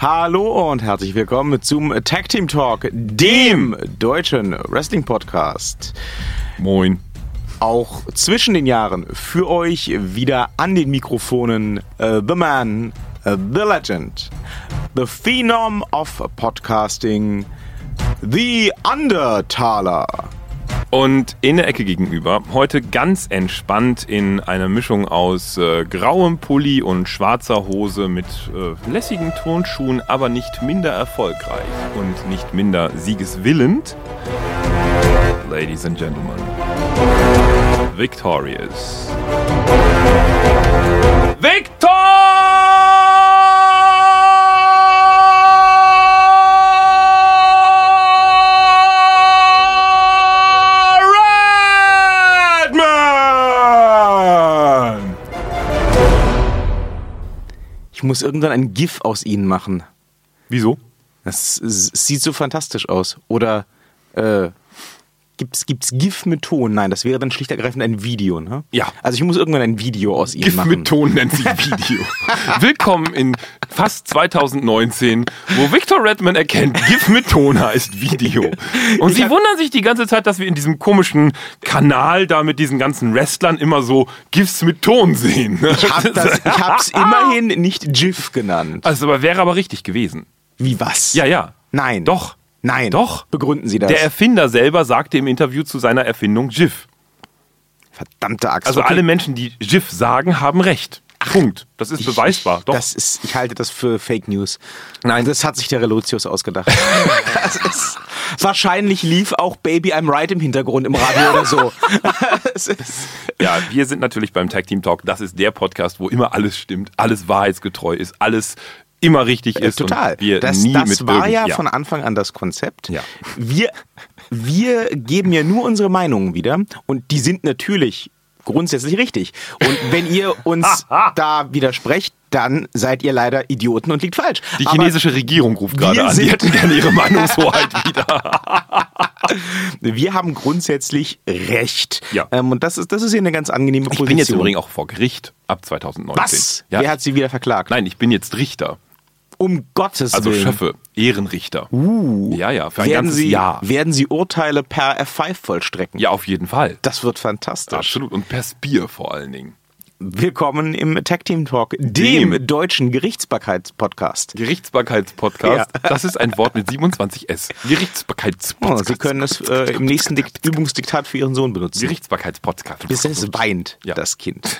Hallo und herzlich willkommen zum Tag Team Talk, dem deutschen Wrestling Podcast. Moin. Auch zwischen den Jahren für euch wieder an den Mikrofonen uh, The Man, uh, The Legend, The Phenom of Podcasting, The Undertaler. Und in der Ecke gegenüber, heute ganz entspannt in einer Mischung aus äh, grauem Pulli und schwarzer Hose mit äh, lässigen Turnschuhen, aber nicht minder erfolgreich und nicht minder siegeswillend. Ladies and Gentlemen, Victorious. Redman! Ich muss irgendwann ein GIF aus ihnen machen. Wieso? Das sieht so fantastisch aus. Oder äh, gibt's, gibt's GIF mit Ton? Nein, das wäre dann schlicht ergreifend ein Video, ne? Ja. Also ich muss irgendwann ein Video aus ihnen GIF machen. mit Ton nennt sich Video. Willkommen in fast 2019, wo Victor Redman erkennt, GIF mit Ton heißt Video. Und sie hab- wundern sich die ganze Zeit, dass wir in diesem komischen Kanal da mit diesen ganzen Wrestlern immer so GIFs mit Ton sehen. Ich, hab das, ich hab's immerhin nicht GIF genannt. Also, aber wäre aber richtig gewesen. Wie was? Ja, ja. Nein. Doch. Nein. Doch. Begründen Sie das. Der Erfinder selber sagte im Interview zu seiner Erfindung GIF. Verdammte Axt. Also Okay. alle Menschen, die GIF sagen, haben recht. Punkt. Das ist beweisbar. Doch. Das ist, ich halte das für Fake News. Nein, das hat sich der Relotius ausgedacht. ist, wahrscheinlich lief auch Baby I'm Right im Hintergrund im Radio oder so. Ja, wir sind natürlich beim Tag Team Talk. Das ist der Podcast, wo immer alles stimmt, alles wahrheitsgetreu ist, alles immer richtig äh, ist. total. Das das war ja von Anfang an das Konzept. Ja. Wir, wir geben ja nur unsere Meinungen wieder und die sind natürlich grundsätzlich richtig. Und wenn ihr uns da widersprecht, dann seid ihr leider Idioten und liegt falsch. Die Aber- chinesische Regierung ruft gerade an. Die sind- hätten gerne ihre Meinungshoheit wieder. Wir haben grundsätzlich Recht. Ja. Ähm, und das ist, das ist hier eine ganz angenehme Ich Position. bin jetzt übrigens auch vor Gericht ab 2019. Was? Ja. Wer hat sie wieder verklagt? Nein, ich bin jetzt Richter. Um Gottes Also Willen. Schöffe, Ehrenrichter. Uh, Ja, ja, für ein werden ganzes sie, Jahr. Werden sie Urteile per F5 vollstrecken? Ja, auf jeden Fall. Das wird fantastisch. Absolut. Und per Spear vor allen Dingen. Willkommen im Tag Team Talk, dem, Dem. deutschen Gerichtsbarkeitspodcast. Gerichtsbarkeitspodcast. Ja. Das ist ein Wort mit 27S. Gerichtsbarkeitspodcast. Oh, sie können es äh, im nächsten Dikt Übungsdiktat für Ihren Sohn benutzen. Gerichtsbarkeitspodcast. Bis es weint, Ja. das Kind.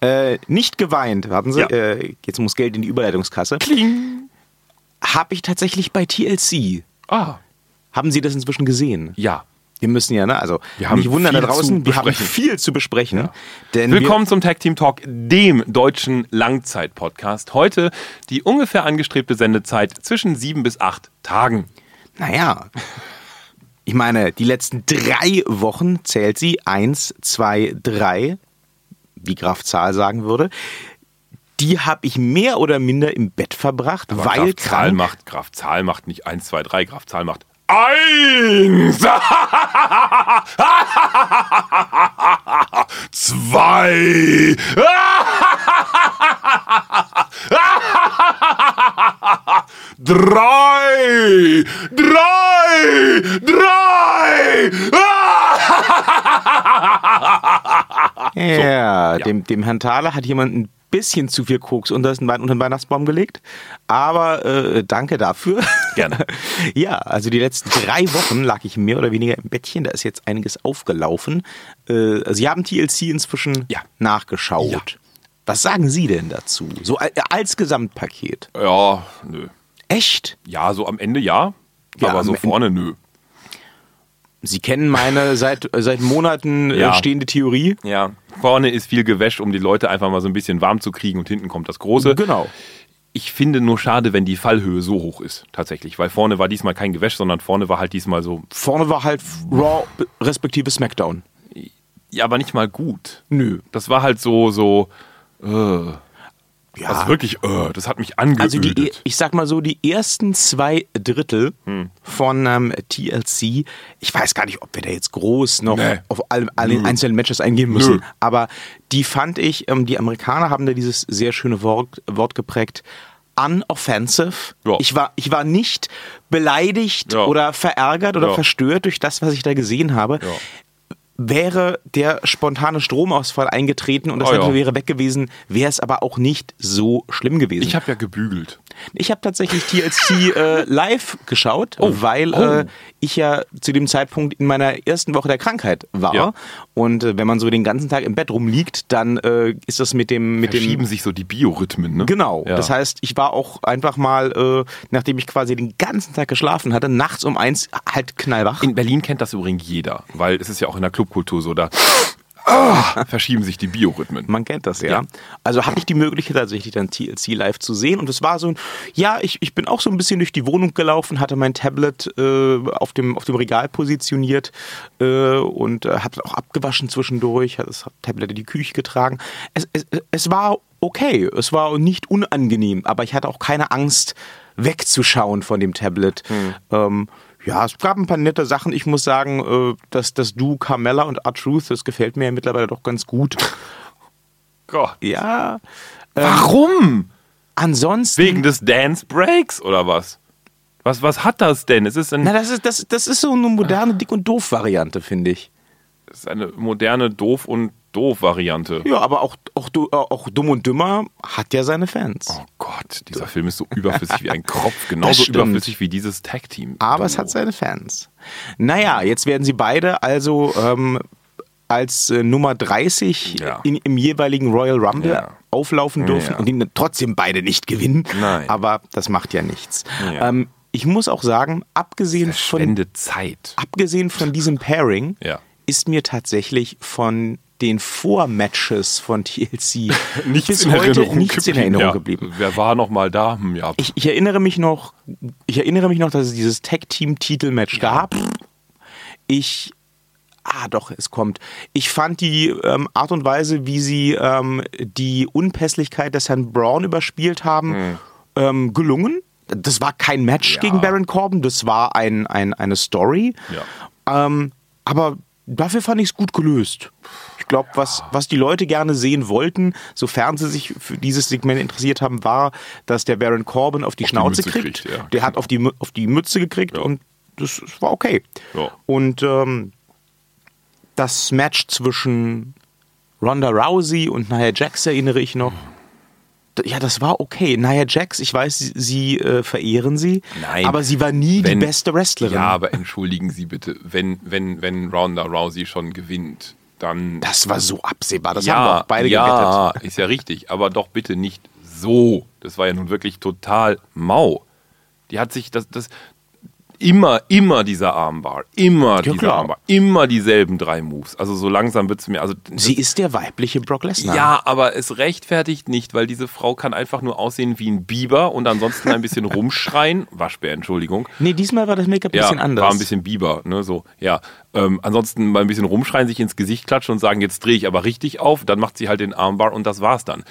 Äh, nicht geweint, warten Sie, Ja. äh, jetzt muss Geld in die Überleitungskasse. Kling. Habe ich tatsächlich bei TLC. Ah, Haben Sie das inzwischen gesehen? ja. Wir müssen ja, ne? Also Wir haben nicht wundern da draußen, wir haben viel zu besprechen. Denn Willkommen zum Tag Team Talk, dem deutschen Langzeit-Podcast. Heute die ungefähr angestrebte Sendezeit zwischen sieben bis acht Tagen. Naja, ich meine, die letzten drei Wochen zählt sie. Eins, zwei, drei, wie Graf Zahl sagen würde. Die habe ich mehr oder minder im Bett verbracht, Aber weil Graf Zahl macht, Graf Zahl macht nicht eins, zwei, drei, Graf Zahl macht eins, zwei, drei, drei, drei. Ja, Dem, dem Herrn Thaler hat jemand ein bisschen zu viel Koks unter den, Wei- unter den Weihnachtsbaum gelegt. Aber äh, danke dafür. Gerne. ja, also die letzten drei Wochen lag ich mehr oder weniger im Bettchen. Da ist jetzt einiges aufgelaufen. Äh, Sie haben TLC inzwischen Ja. nachgeschaut. Ja. Was sagen Sie denn dazu? So al- als Gesamtpaket. Ja, nö. Echt? Ja, so am Ende ja, Ja, aber so vorne nö. Sie kennen meine seit, seit Monaten äh, Ja. stehende Theorie. Ja, vorne ist viel Gewäsch, um die Leute einfach mal so ein bisschen warm zu kriegen und hinten kommt das Große. Genau. Ich finde nur schade, wenn die Fallhöhe so hoch ist, tatsächlich, weil vorne war diesmal kein Gewäsch, sondern vorne war halt diesmal so, Vorne war halt Raw respektive SmackDown. ja, aber nicht mal gut. Nö. Das war halt so, so, äh, Ja. also wirklich, äh, das hat mich angeödet. Also die, ich sag mal so, die ersten zwei Drittel Hm. von ähm, TLC, ich weiß gar nicht, ob wir da jetzt groß noch Nee. auf alle, alle einzelnen Matches eingehen müssen, Nö. aber die fand ich, ähm, die Amerikaner haben da dieses sehr schöne Wort, Wort geprägt, unoffensive. Ja. Ich, war, ich war nicht beleidigt Ja. oder verärgert oder Ja. verstört durch das, was ich da gesehen habe. Wäre der spontane Stromausfall eingetreten und das Oh ja. Wäre weg gewesen, wäre es aber auch nicht so schlimm gewesen. Ich habe ja gebügelt. Ich habe tatsächlich TLC äh, live geschaut, weil Oh. Äh, ich ja zu dem Zeitpunkt in meiner ersten Woche der Krankheit war. Ja. Und äh, wenn man so den ganzen Tag im Bett rumliegt, dann äh, ist das mit dem mit dem Verschieben sich so die Biorhythmen, ne? Genau. Ja. Das heißt, ich war auch einfach mal, äh, nachdem ich quasi den ganzen Tag geschlafen hatte, nachts um eins halt knallwach. In Berlin kennt das übrigens jeder, weil es ist ja auch in der Clubkultur so, da ah, verschieben sich die Biorhythmen. Man kennt das, ja. Ja. Also hatte ich die Möglichkeit, tatsächlich dann TLC live zu sehen. Und es war so ein, ja, ich, ich bin auch so ein bisschen durch die Wohnung gelaufen, hatte mein Tablet äh, auf, dem, auf dem Regal positioniert äh, und äh, habe auch abgewaschen zwischendurch, hat das Tablet in die Küche getragen. Es, es, es war okay, es war nicht unangenehm, aber ich hatte auch keine Angst, wegzuschauen von dem Tablet. Ähm, ja, es gab ein paar nette Sachen. Ich muss sagen, äh, dass das Du Carmella und R-Truth, das gefällt mir ja mittlerweile doch ganz gut. Gott. Ja. Warum? Ansonsten. Wegen des Dance Breaks oder was? Was, was hat das denn? Es ist, ein, Na, das ist, das, das ist so eine moderne Dick- und Doof-Variante, finde ich. es ist eine moderne Doof- und Doof-Variante. Ja, aber auch, auch, auch Dumm und Dümmer hat ja seine Fans. Oh Gott, dieser Film ist so überflüssig wie ein Kropf. Genauso überflüssig wie dieses Tag-Team. Aber es hat seine Fans. Naja, jetzt werden sie beide also ähm, als äh, Nummer 30 Ja. in, im jeweiligen Royal Rumble Ja. auflaufen dürfen Ja. und ihn trotzdem beide nicht gewinnen. Nein. Aber das macht ja nichts. Ähm, ich muss auch sagen, abgesehen von, Zeit. abgesehen von diesem Pairing Ja. ist mir tatsächlich von den Vormatches von TLC Nichts bis in heute Erinnerung nichts in geblieben. Erinnerung ja. geblieben. Wer war noch mal da? Hm, ja. Ich, ich erinnere mich noch, ich erinnere mich noch, dass es dieses Tag Team Titelmatch gab. Ich Ah, doch, es kommt. Ich fand die ähm, Art und Weise, wie sie ähm, die Unpässlichkeit des Herrn Braun überspielt haben, ähm, gelungen. Das war kein Match Ja. gegen Baron Corbin, das war ein, ein, eine Story. Ähm, aber dafür fand ich es gut gelöst. Ich glaube, was, was die Leute gerne sehen wollten, sofern sie sich für dieses Segment interessiert haben, war, dass der Baron Corbin auf die die Schnauze Mütze kriegt. kriegt, ja. Der hat auf die, auf die Mütze gekriegt Ja. und das, das war okay. Ja. Und ähm, das Match zwischen Ronda Rousey und Nia Jax erinnere ich noch. Ja, das war okay. Nia Jax, ich weiß, Sie, Sie äh, verehren sie, Nein. aber sie war nie Wenn- die beste Wrestlerin. Ja, aber entschuldigen Sie bitte, wenn, wenn, wenn Ronda Rousey schon gewinnt, dann. das war so absehbar. Das haben wir ja, auch beide ja, gewettet. ist ja richtig, aber doch bitte nicht so. Das war ja nun wirklich total mau. Die hat sich das, das immer, immer dieser Armbar, immer dieser klar. Armbar, immer dieselben drei Moves. Also so langsam wird es mir, also Sie ist der weibliche Brock Lesnar. ja, aber es rechtfertigt nicht, weil diese Frau kann einfach nur aussehen wie ein Biber und ansonsten ein bisschen rumschreien. Waschbär, Entschuldigung. Nee, diesmal war das Make-up ein Ja, bisschen anders. war ein bisschen Biber, ne, so, ja. Ähm, ansonsten mal ein bisschen rumschreien, sich ins Gesicht klatschen und sagen, jetzt drehe ich aber richtig auf, dann macht sie halt den Armbar und das war's dann.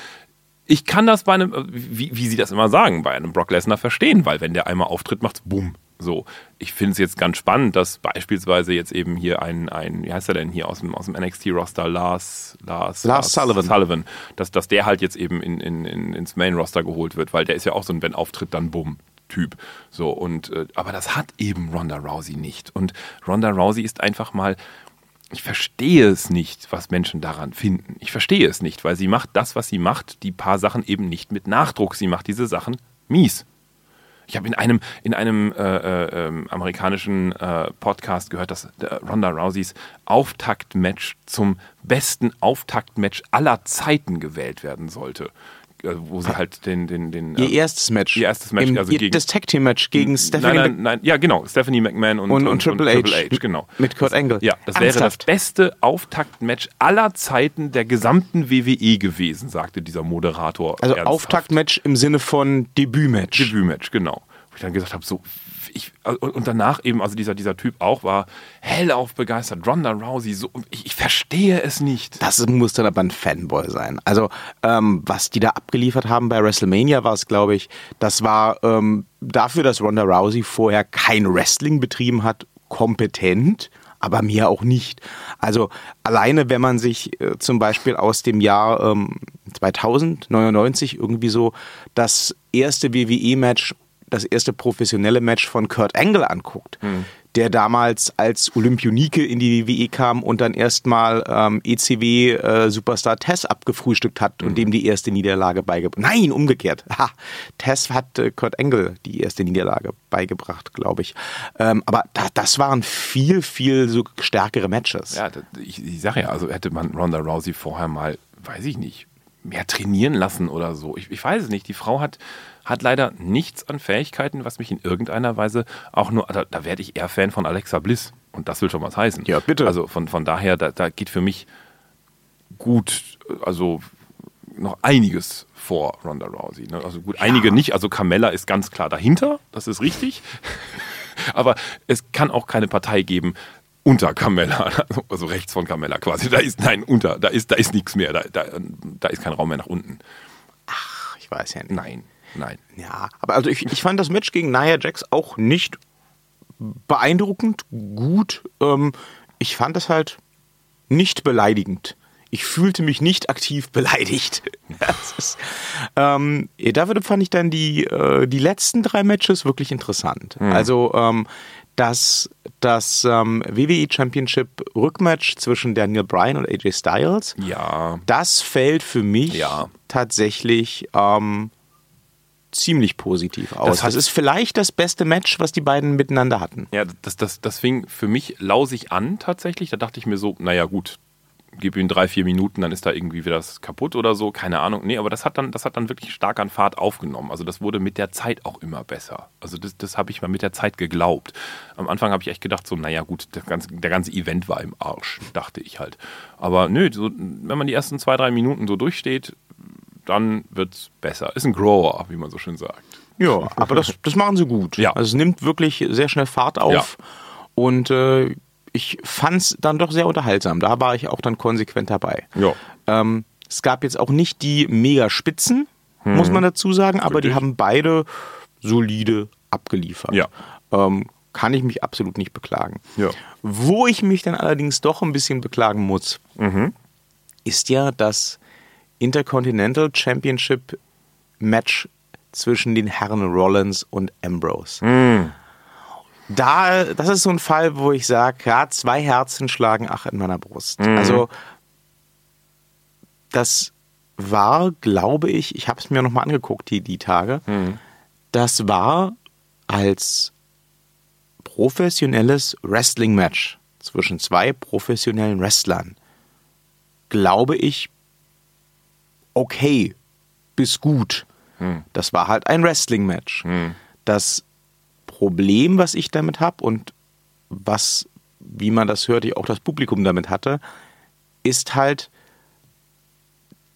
Ich kann das bei einem, äh, wie, wie sie das immer sagen, bei einem Brock Lesnar verstehen, weil wenn der einmal auftritt, macht's bumm. So, ich finde es jetzt ganz spannend, dass beispielsweise jetzt eben hier ein, ein wie heißt er denn hier aus dem, aus dem NXT-Roster, Lars, Lars, Lars Sullivan. Sullivan, dass, dass der halt jetzt eben in, in, in, ins Main-Roster geholt wird, weil der ist ja auch so ein, wenn auftritt, dann bumm. Typ. So, und äh, aber das hat eben Ronda Rousey nicht. Und Ronda Rousey ist einfach mal, ich verstehe es nicht, was Menschen daran finden. Ich verstehe es nicht, weil sie macht das, was sie macht, die paar Sachen eben nicht mit Nachdruck. Sie macht diese Sachen mies. Ich habe in einem, in einem äh, äh, ähm, amerikanischen äh, Podcast gehört, dass äh, Ronda Rouseys Auftaktmatch zum besten Auftaktmatch aller Zeiten gewählt werden sollte. Äh, wo sie halt den, den, den Ihr äh, erstes Match. Ihr erstes Match, Im, also ihr, gegen- das Tag Team Match gegen Stephanie nein, nein, nein, ja genau, Stephanie McMahon und, Und- und Triple H. genau. Mit Kurt Angle. Ja, das wäre das Ernsthaft? beste Auftaktmatch aller Zeiten der gesamten WWE gewesen, sagte dieser Moderator. Also ernsthaft. Auftaktmatch im Sinne von Debütmatch. Debütmatch, genau. Wo ich dann gesagt habe, so, ich, und und danach eben, also dieser, dieser Typ auch war hellauf begeistert. Ronda Rousey, so, ich, ich verstehe es nicht. Das muss dann aber ein Fanboy sein. Also, ähm, was die da abgeliefert haben bei WrestleMania war es, glaube ich, das war ähm, dafür, dass Ronda Rousey vorher kein Wrestling betrieben hat, kompetent. aber mehr auch nicht. Also alleine, wenn man sich äh, zum Beispiel aus dem Jahr ähm, 2099 irgendwie so das erste WWE-Match, das erste professionelle Match von Kurt Angle anguckt, hm der damals als Olympionike in die WWE kam und dann erstmal ähm, ECW äh, Superstar Tess abgefrühstückt hat mhm. und dem die erste Niederlage beigebracht. Nein, umgekehrt. Ha, Tess hat äh, Kurt Angle die erste Niederlage beigebracht, glaube ich. Ähm, aber da, das waren viel, viel so stärkere Matches. Ja, ich, ich sage ja, also hätte man Ronda Rousey vorher mal, weiß ich nicht, mehr trainieren lassen oder so. Ich, ich weiß es nicht. Die Frau hat hat leider nichts an Fähigkeiten, was mich in irgendeiner Weise auch nur, da, da werde ich eher Fan von Alexa Bliss. Und das will schon was heißen. Ja, bitte. Also von, von daher, da, da geht für mich gut, also noch einiges vor Ronda Rousey. Ne? Also gut, ja. einige nicht. Also Carmella ist ganz klar dahinter, das ist richtig. Aber es kann auch keine Partei geben unter Carmella, also rechts von Carmella quasi. Da ist nein unter, da ist da ist nichts mehr, da, da, da ist kein Raum mehr nach unten. Ach, ich weiß ja nicht. Nein. Nein. Ja, aber also ich, ich fand das Match gegen Nia Jax auch nicht beeindruckend gut. Ähm, ich fand es halt nicht beleidigend. Ich fühlte mich nicht aktiv beleidigt. ist, ähm, dafür fand ich dann die, äh, die letzten drei Matches wirklich interessant. Mhm. Also ähm, das, das ähm, WWE Championship Rückmatch zwischen Daniel Bryan und AJ Styles. Ja. Das fällt für mich ja. tatsächlich ähm, ziemlich positiv aus. Das, das, ist vielleicht das beste Match, was die beiden miteinander hatten. Ja, das, das, das fing für mich lausig an tatsächlich. Da dachte ich mir so, naja gut, gib ihm drei, vier Minuten, dann ist da irgendwie wieder das kaputt oder so, keine Ahnung. Nee, aber das hat dann, das hat dann wirklich stark an Fahrt aufgenommen. Also das wurde mit der Zeit auch immer besser. Also das, das habe ich mal mit der Zeit geglaubt. Am Anfang habe ich echt gedacht, so, naja gut, der ganze, der ganze Event war im Arsch, dachte ich halt. Aber nö, so, wenn man die ersten zwei, drei Minuten so durchsteht, dann wird es besser. Ist ein Grower, wie man so schön sagt. Ja, aber das, das machen sie gut. Ja. Also es nimmt wirklich sehr schnell Fahrt auf. Ja. Und äh, ich fand es dann doch sehr unterhaltsam. Da war ich auch dann konsequent dabei. Ja. Ähm, es gab jetzt auch nicht die mega Spitzen, hm. muss man dazu sagen, aber Wirklich? die haben beide solide abgeliefert. Ja. Ähm, kann ich mich absolut nicht beklagen. Ja. Wo ich mich dann allerdings doch ein bisschen beklagen muss, mhm. ist ja, dass Intercontinental Championship Match zwischen den Herren Rollins und Ambrose. Mm. Da, das ist so ein Fall, wo ich sage, ja, zwei Herzen schlagen ach in meiner Brust. Mm. Also das war, glaube ich, ich habe es mir nochmal angeguckt, die, die Tage, mm. das war als professionelles Wrestling-Match zwischen zwei professionellen Wrestlern, glaube ich, okay bis gut. Hm. Das war halt ein Wrestling-Match. Hm. Das Problem, was ich damit habe und was, wie man das hört, ich auch das Publikum damit hatte, ist halt,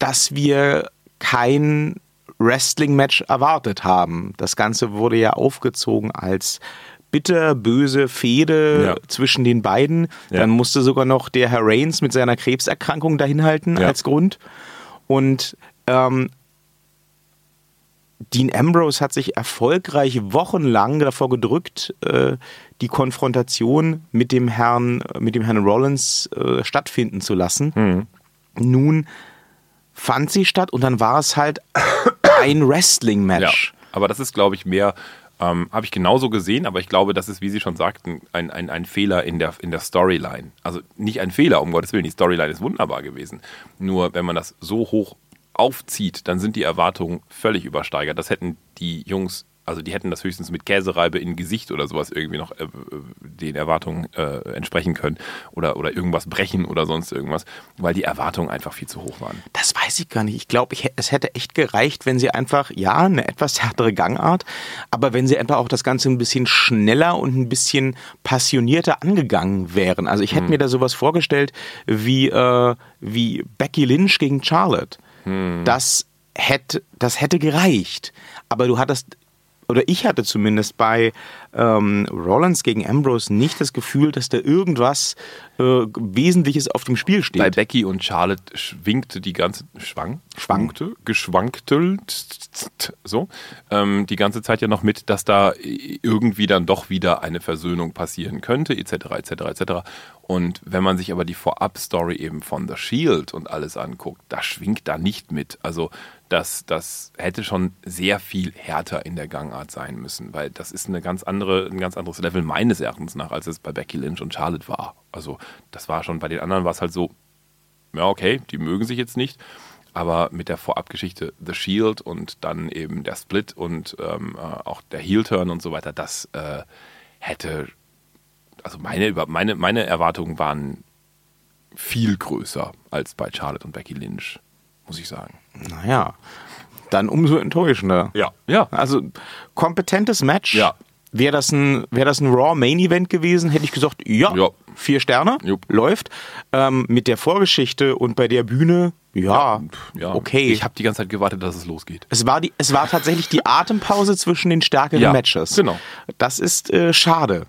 dass wir kein Wrestling-Match erwartet haben. Das Ganze wurde ja aufgezogen als bitterböse Fehde ja. zwischen den beiden. Ja. Dann musste sogar noch der Herr Reigns mit seiner Krebserkrankung dahinhalten ja. als Grund. Und ähm, Dean Ambrose hat sich erfolgreich wochenlang davor gedrückt, äh, die Konfrontation mit dem Herrn, mit dem Herrn Rollins äh, stattfinden zu lassen. Mhm. Nun fand sie statt und dann war es halt ein Wrestling-Match. Ja, aber das ist, glaube ich, mehr ähm, Habe ich genauso gesehen, aber ich glaube, das ist, wie Sie schon sagten, ein, ein, ein Fehler in der, in der Storyline. Also nicht ein Fehler, um Gottes Willen, die Storyline ist wunderbar gewesen. Nur wenn man das so hoch aufzieht, dann sind die Erwartungen völlig übersteigert. Das hätten die Jungs also die hätten das höchstens mit Käsereibe in Gesicht oder sowas irgendwie noch äh, den Erwartungen äh, entsprechen können oder, oder irgendwas brechen oder sonst irgendwas, weil die Erwartungen einfach viel zu hoch waren. Das weiß ich gar nicht. Ich glaube, es hätte echt gereicht, wenn sie einfach, ja, eine etwas härtere Gangart, aber wenn sie einfach auch das Ganze ein bisschen schneller und ein bisschen passionierter angegangen wären. Also ich hätte hm. mir da sowas vorgestellt wie, äh, wie Becky Lynch gegen Charlotte. Hm. Das hätte, das hätte gereicht. Aber du hattest oder ich hatte zumindest bei ähm, Rollins gegen Ambrose nicht das Gefühl, dass da irgendwas äh, Wesentliches auf dem Spiel steht. Bei Becky und Charlotte schwingte die ganze schwang schwankte geschwankte so ähm, die ganze Zeit ja noch mit, dass da irgendwie dann doch wieder eine Versöhnung passieren könnte etc etc etc. Und wenn man sich aber die Vorab-Story eben von The Shield und alles anguckt, da schwingt da nicht mit. Also das, das hätte schon sehr viel härter in der Gangart sein müssen, weil das ist eine ganz andere, ein ganz anderes Level meines Erachtens nach, als es bei Becky Lynch und Charlotte war. Also das war schon, bei den anderen war es halt so, ja okay, die mögen sich jetzt nicht, aber mit der Vorabgeschichte The Shield und dann eben der Split und ähm, äh, auch der Heel-Turn und so weiter, das äh, hätte, also meine, meine, meine Erwartungen waren viel größer als bei Charlotte und Becky Lynch, muss ich sagen. Naja, dann umso enttäuschender. Ja. Ja. Also kompetentes Match. Ja. Wäre das, ein, wär das ein Raw Main Event gewesen, hätte ich gesagt, ja, Ja. Vier Sterne, Jupp. läuft. Ähm, mit der Vorgeschichte und bei der Bühne, ja, Ja. okay. Ich habe die ganze Zeit gewartet, dass es losgeht. es, war die, es war tatsächlich die Atempause zwischen den stärkeren Ja, Matches. genau. Das ist äh, schade.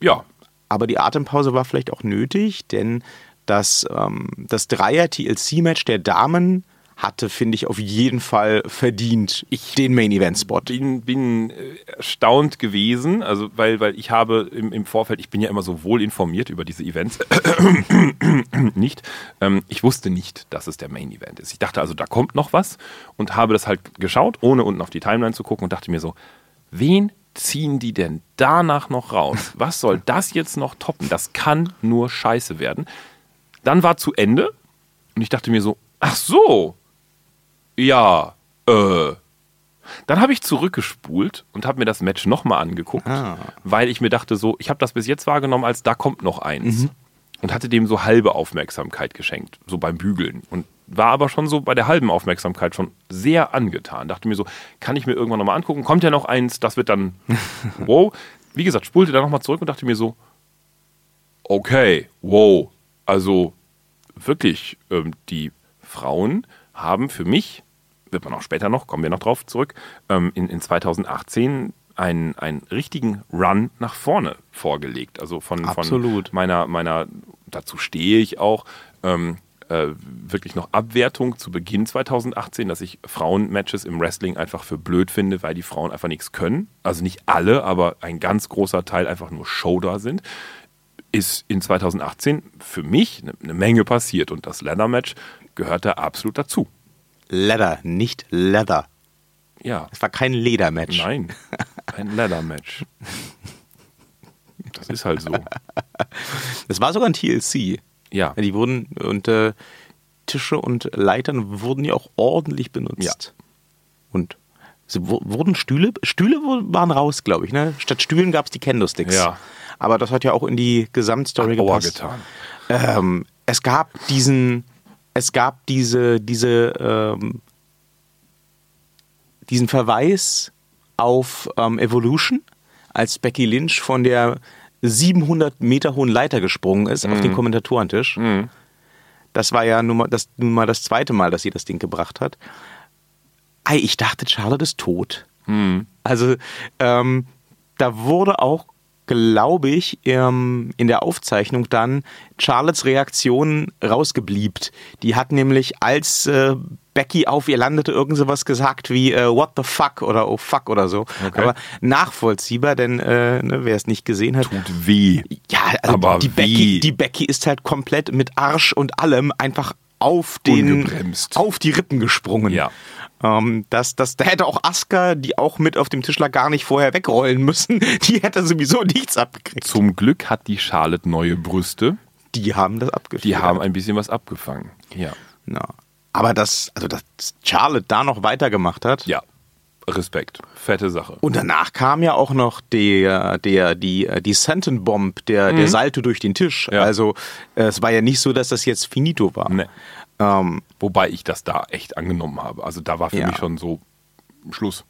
Ja. Aber die Atempause war vielleicht auch nötig, denn das, ähm, das Dreier-TLC-Match der Damen hatte, finde ich, auf jeden Fall verdient den Main-Event-Spot. bin, bin äh, erstaunt gewesen, also weil, weil ich habe im, im Vorfeld, ich bin ja immer so wohl informiert über diese Events, nicht. Ähm, ich wusste nicht, dass es der Main Event ist. Ich dachte also, da kommt noch was und habe das halt geschaut, ohne unten auf die Timeline zu gucken und dachte mir so, wen ziehen die denn danach noch raus? Was soll das jetzt noch toppen? Das kann nur scheiße werden. Dann war zu Ende und ich dachte mir so, ach so, ja, äh. Dann habe ich zurückgespult und habe mir das Match nochmal angeguckt, Ah. weil ich mir dachte so, ich habe das bis jetzt wahrgenommen, als da kommt noch eins. Und hatte dem so halbe Aufmerksamkeit geschenkt, so beim Bügeln. Und war aber schon so bei der halben Aufmerksamkeit schon sehr angetan. Dachte mir so, kann ich mir irgendwann nochmal angucken? Kommt ja noch eins, das wird dann, wow. Wie gesagt, spulte dann nochmal zurück und dachte mir so, okay, wow. Also wirklich, ähm, die Frauen haben für mich, wird man auch später noch, kommen wir noch drauf zurück, ähm, in, in 2018 einen, einen richtigen Run nach vorne vorgelegt. Also von, Absolut. von meiner, meiner, dazu stehe ich auch, ähm, äh, wirklich noch Abwertung zu Beginn 2018, dass ich Frauenmatches im Wrestling einfach für blöd finde, weil die Frauen einfach nichts können. Also nicht alle, aber ein ganz großer Teil einfach nur Show da sind ist in 2018 für mich eine, eine Menge passiert und das Leather-Match gehört da absolut dazu. Leather, nicht Leather. Ja, Es war kein Ledermatch. nein, ein Leather-Match. Das ist halt so. Es war sogar ein TLC. Ja, Die wurden und äh, Tische und Leitern wurden ja auch ordentlich benutzt. Ja. Und sie wu- wurden Stühle, Stühle waren raus, glaube ich. Ne? Statt Stühlen gab es die Candlesticks. Ja. Aber das hat ja auch in die Gesamtstory Aua gepasst. getan. Ähm, es gab diesen, es gab diese, diese, ähm, diesen Verweis auf ähm, Evolution, als Becky Lynch von der 700 Meter hohen Leiter gesprungen ist auf den Kommentatorentisch. Das war ja nun mal, das, nun mal das zweite Mal, dass sie das Ding gebracht hat. Ei, ich dachte, Charlotte ist tot. Also ähm, da wurde auch, glaube ich, ähm, in der Aufzeichnung dann Charlottes Reaktion rausgebliebt. Die hat nämlich, als äh, Becky auf ihr landete, irgend sowas gesagt wie äh, What the fuck oder Oh fuck oder so. Okay. Aber nachvollziehbar, denn äh, ne, wer es nicht gesehen hat, tut weh. ja, also Aber die? Becky, die Becky ist halt komplett mit Arsch und allem einfach auf den Ungebremst. auf die Rippen gesprungen. Ja. Ähm, das, das, da hätte auch Asuka, die auch mit auf dem Tisch lag, gar nicht vorher wegrollen müssen. Die hätte sowieso nichts abgekriegt. Zum Glück hat die Charlotte neue Brüste. Die haben das abgefedert. Die haben ein bisschen was abgefangen. Ja. Ja. Aber das, also dass Charlotte da noch weitergemacht hat. Ja. Respekt. Fette Sache. Und danach kam ja auch noch der, der, die, die Senton Bomb, der, der Salto durch den Tisch. Mhm. Ja. Also äh, es war ja nicht so, dass das jetzt finito war. Nee. Ähm, Wobei ich das da echt angenommen habe. Also da war für Ja. mich schon so Schluss.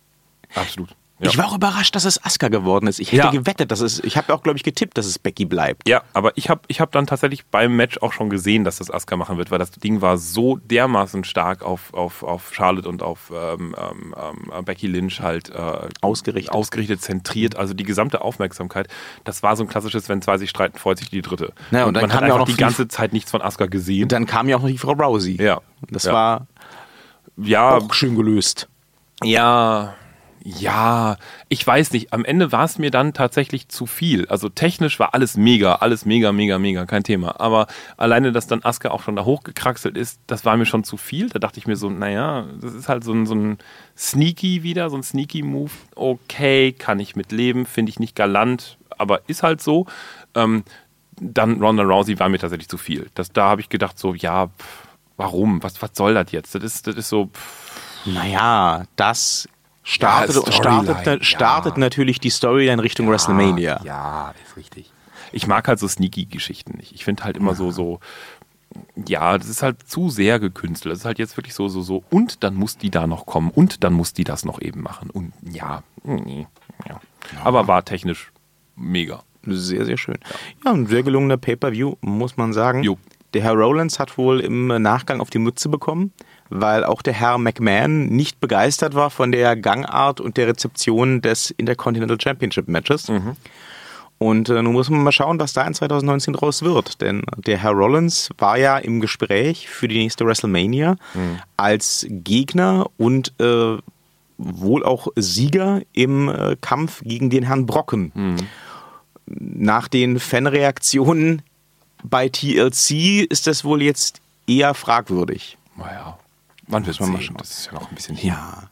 Absolut. Ja. Ich war auch überrascht, dass es Asuka geworden ist. Ich hätte Ja. gewettet, dass es, ich habe auch, glaube ich, getippt, dass es Becky bleibt. Ja, aber ich habe ich hab dann tatsächlich beim Match auch schon gesehen, dass das Asuka machen wird, weil das Ding war so dermaßen stark auf, auf, auf Charlotte und auf ähm, ähm, ähm, Becky Lynch halt äh, Ausgerichtet. ausgerichtet, zentriert, also die gesamte Aufmerksamkeit. Das war so ein klassisches, wenn zwei sich streiten, freut sich die dritte. Ja, und dann man hat ja auch noch die ganze Zeit nichts von Asuka gesehen. Und dann kam ja auch noch die Frau Rousey. Ja. Das war ja, auch schön gelöst. Ja, ja, ich weiß nicht. Am Ende war es mir dann tatsächlich zu viel. Also technisch war alles mega, alles mega, mega, mega, kein Thema. Aber alleine, dass dann Asuka auch schon da hochgekraxelt ist, das war mir schon zu viel. Da dachte ich mir so, naja, das ist halt so ein, so ein Sneaky wieder, so ein Sneaky-Move. Okay, kann ich mit leben, finde ich nicht galant, aber ist halt so. Ähm, dann Ronda Rousey war mir tatsächlich zu viel. Das, da habe ich gedacht so, ja, pff, warum? Was, was soll das jetzt? Das ist, das ist so, pff, Naja, das startet, Ja, startet, startet ja. natürlich die Storyline Richtung WrestleMania. Ja, ist richtig. Ich mag halt so sneaky-Geschichten nicht. Ich finde halt immer so, so, ja, das ist halt zu sehr gekünstelt. Das ist halt jetzt wirklich so, so, so, und dann muss die da noch kommen und dann muss die das noch eben machen. Und ja, nee, ja. Aber war technisch mega. Sehr, sehr schön. Ja, ein sehr gelungener Pay-Per-View, muss man sagen. Jo. Der Herr Rollins hat wohl im Nachgang auf die Mütze bekommen, weil auch der Herr McMahon nicht begeistert war von der Gangart und der Rezeption des Intercontinental Championship Matches. Und äh, nun muss man mal schauen, was da in 2019 draus wird. Denn der Herr Rollins war ja im Gespräch für die nächste WrestleMania als Gegner und äh, wohl auch Sieger im äh, Kampf gegen den Herrn Brocken. Nach den Fanreaktionen bei TLC ist das wohl jetzt eher fragwürdig. Naja, man wird man mal schauen. Das ist ja noch ein bisschen hin. Ja.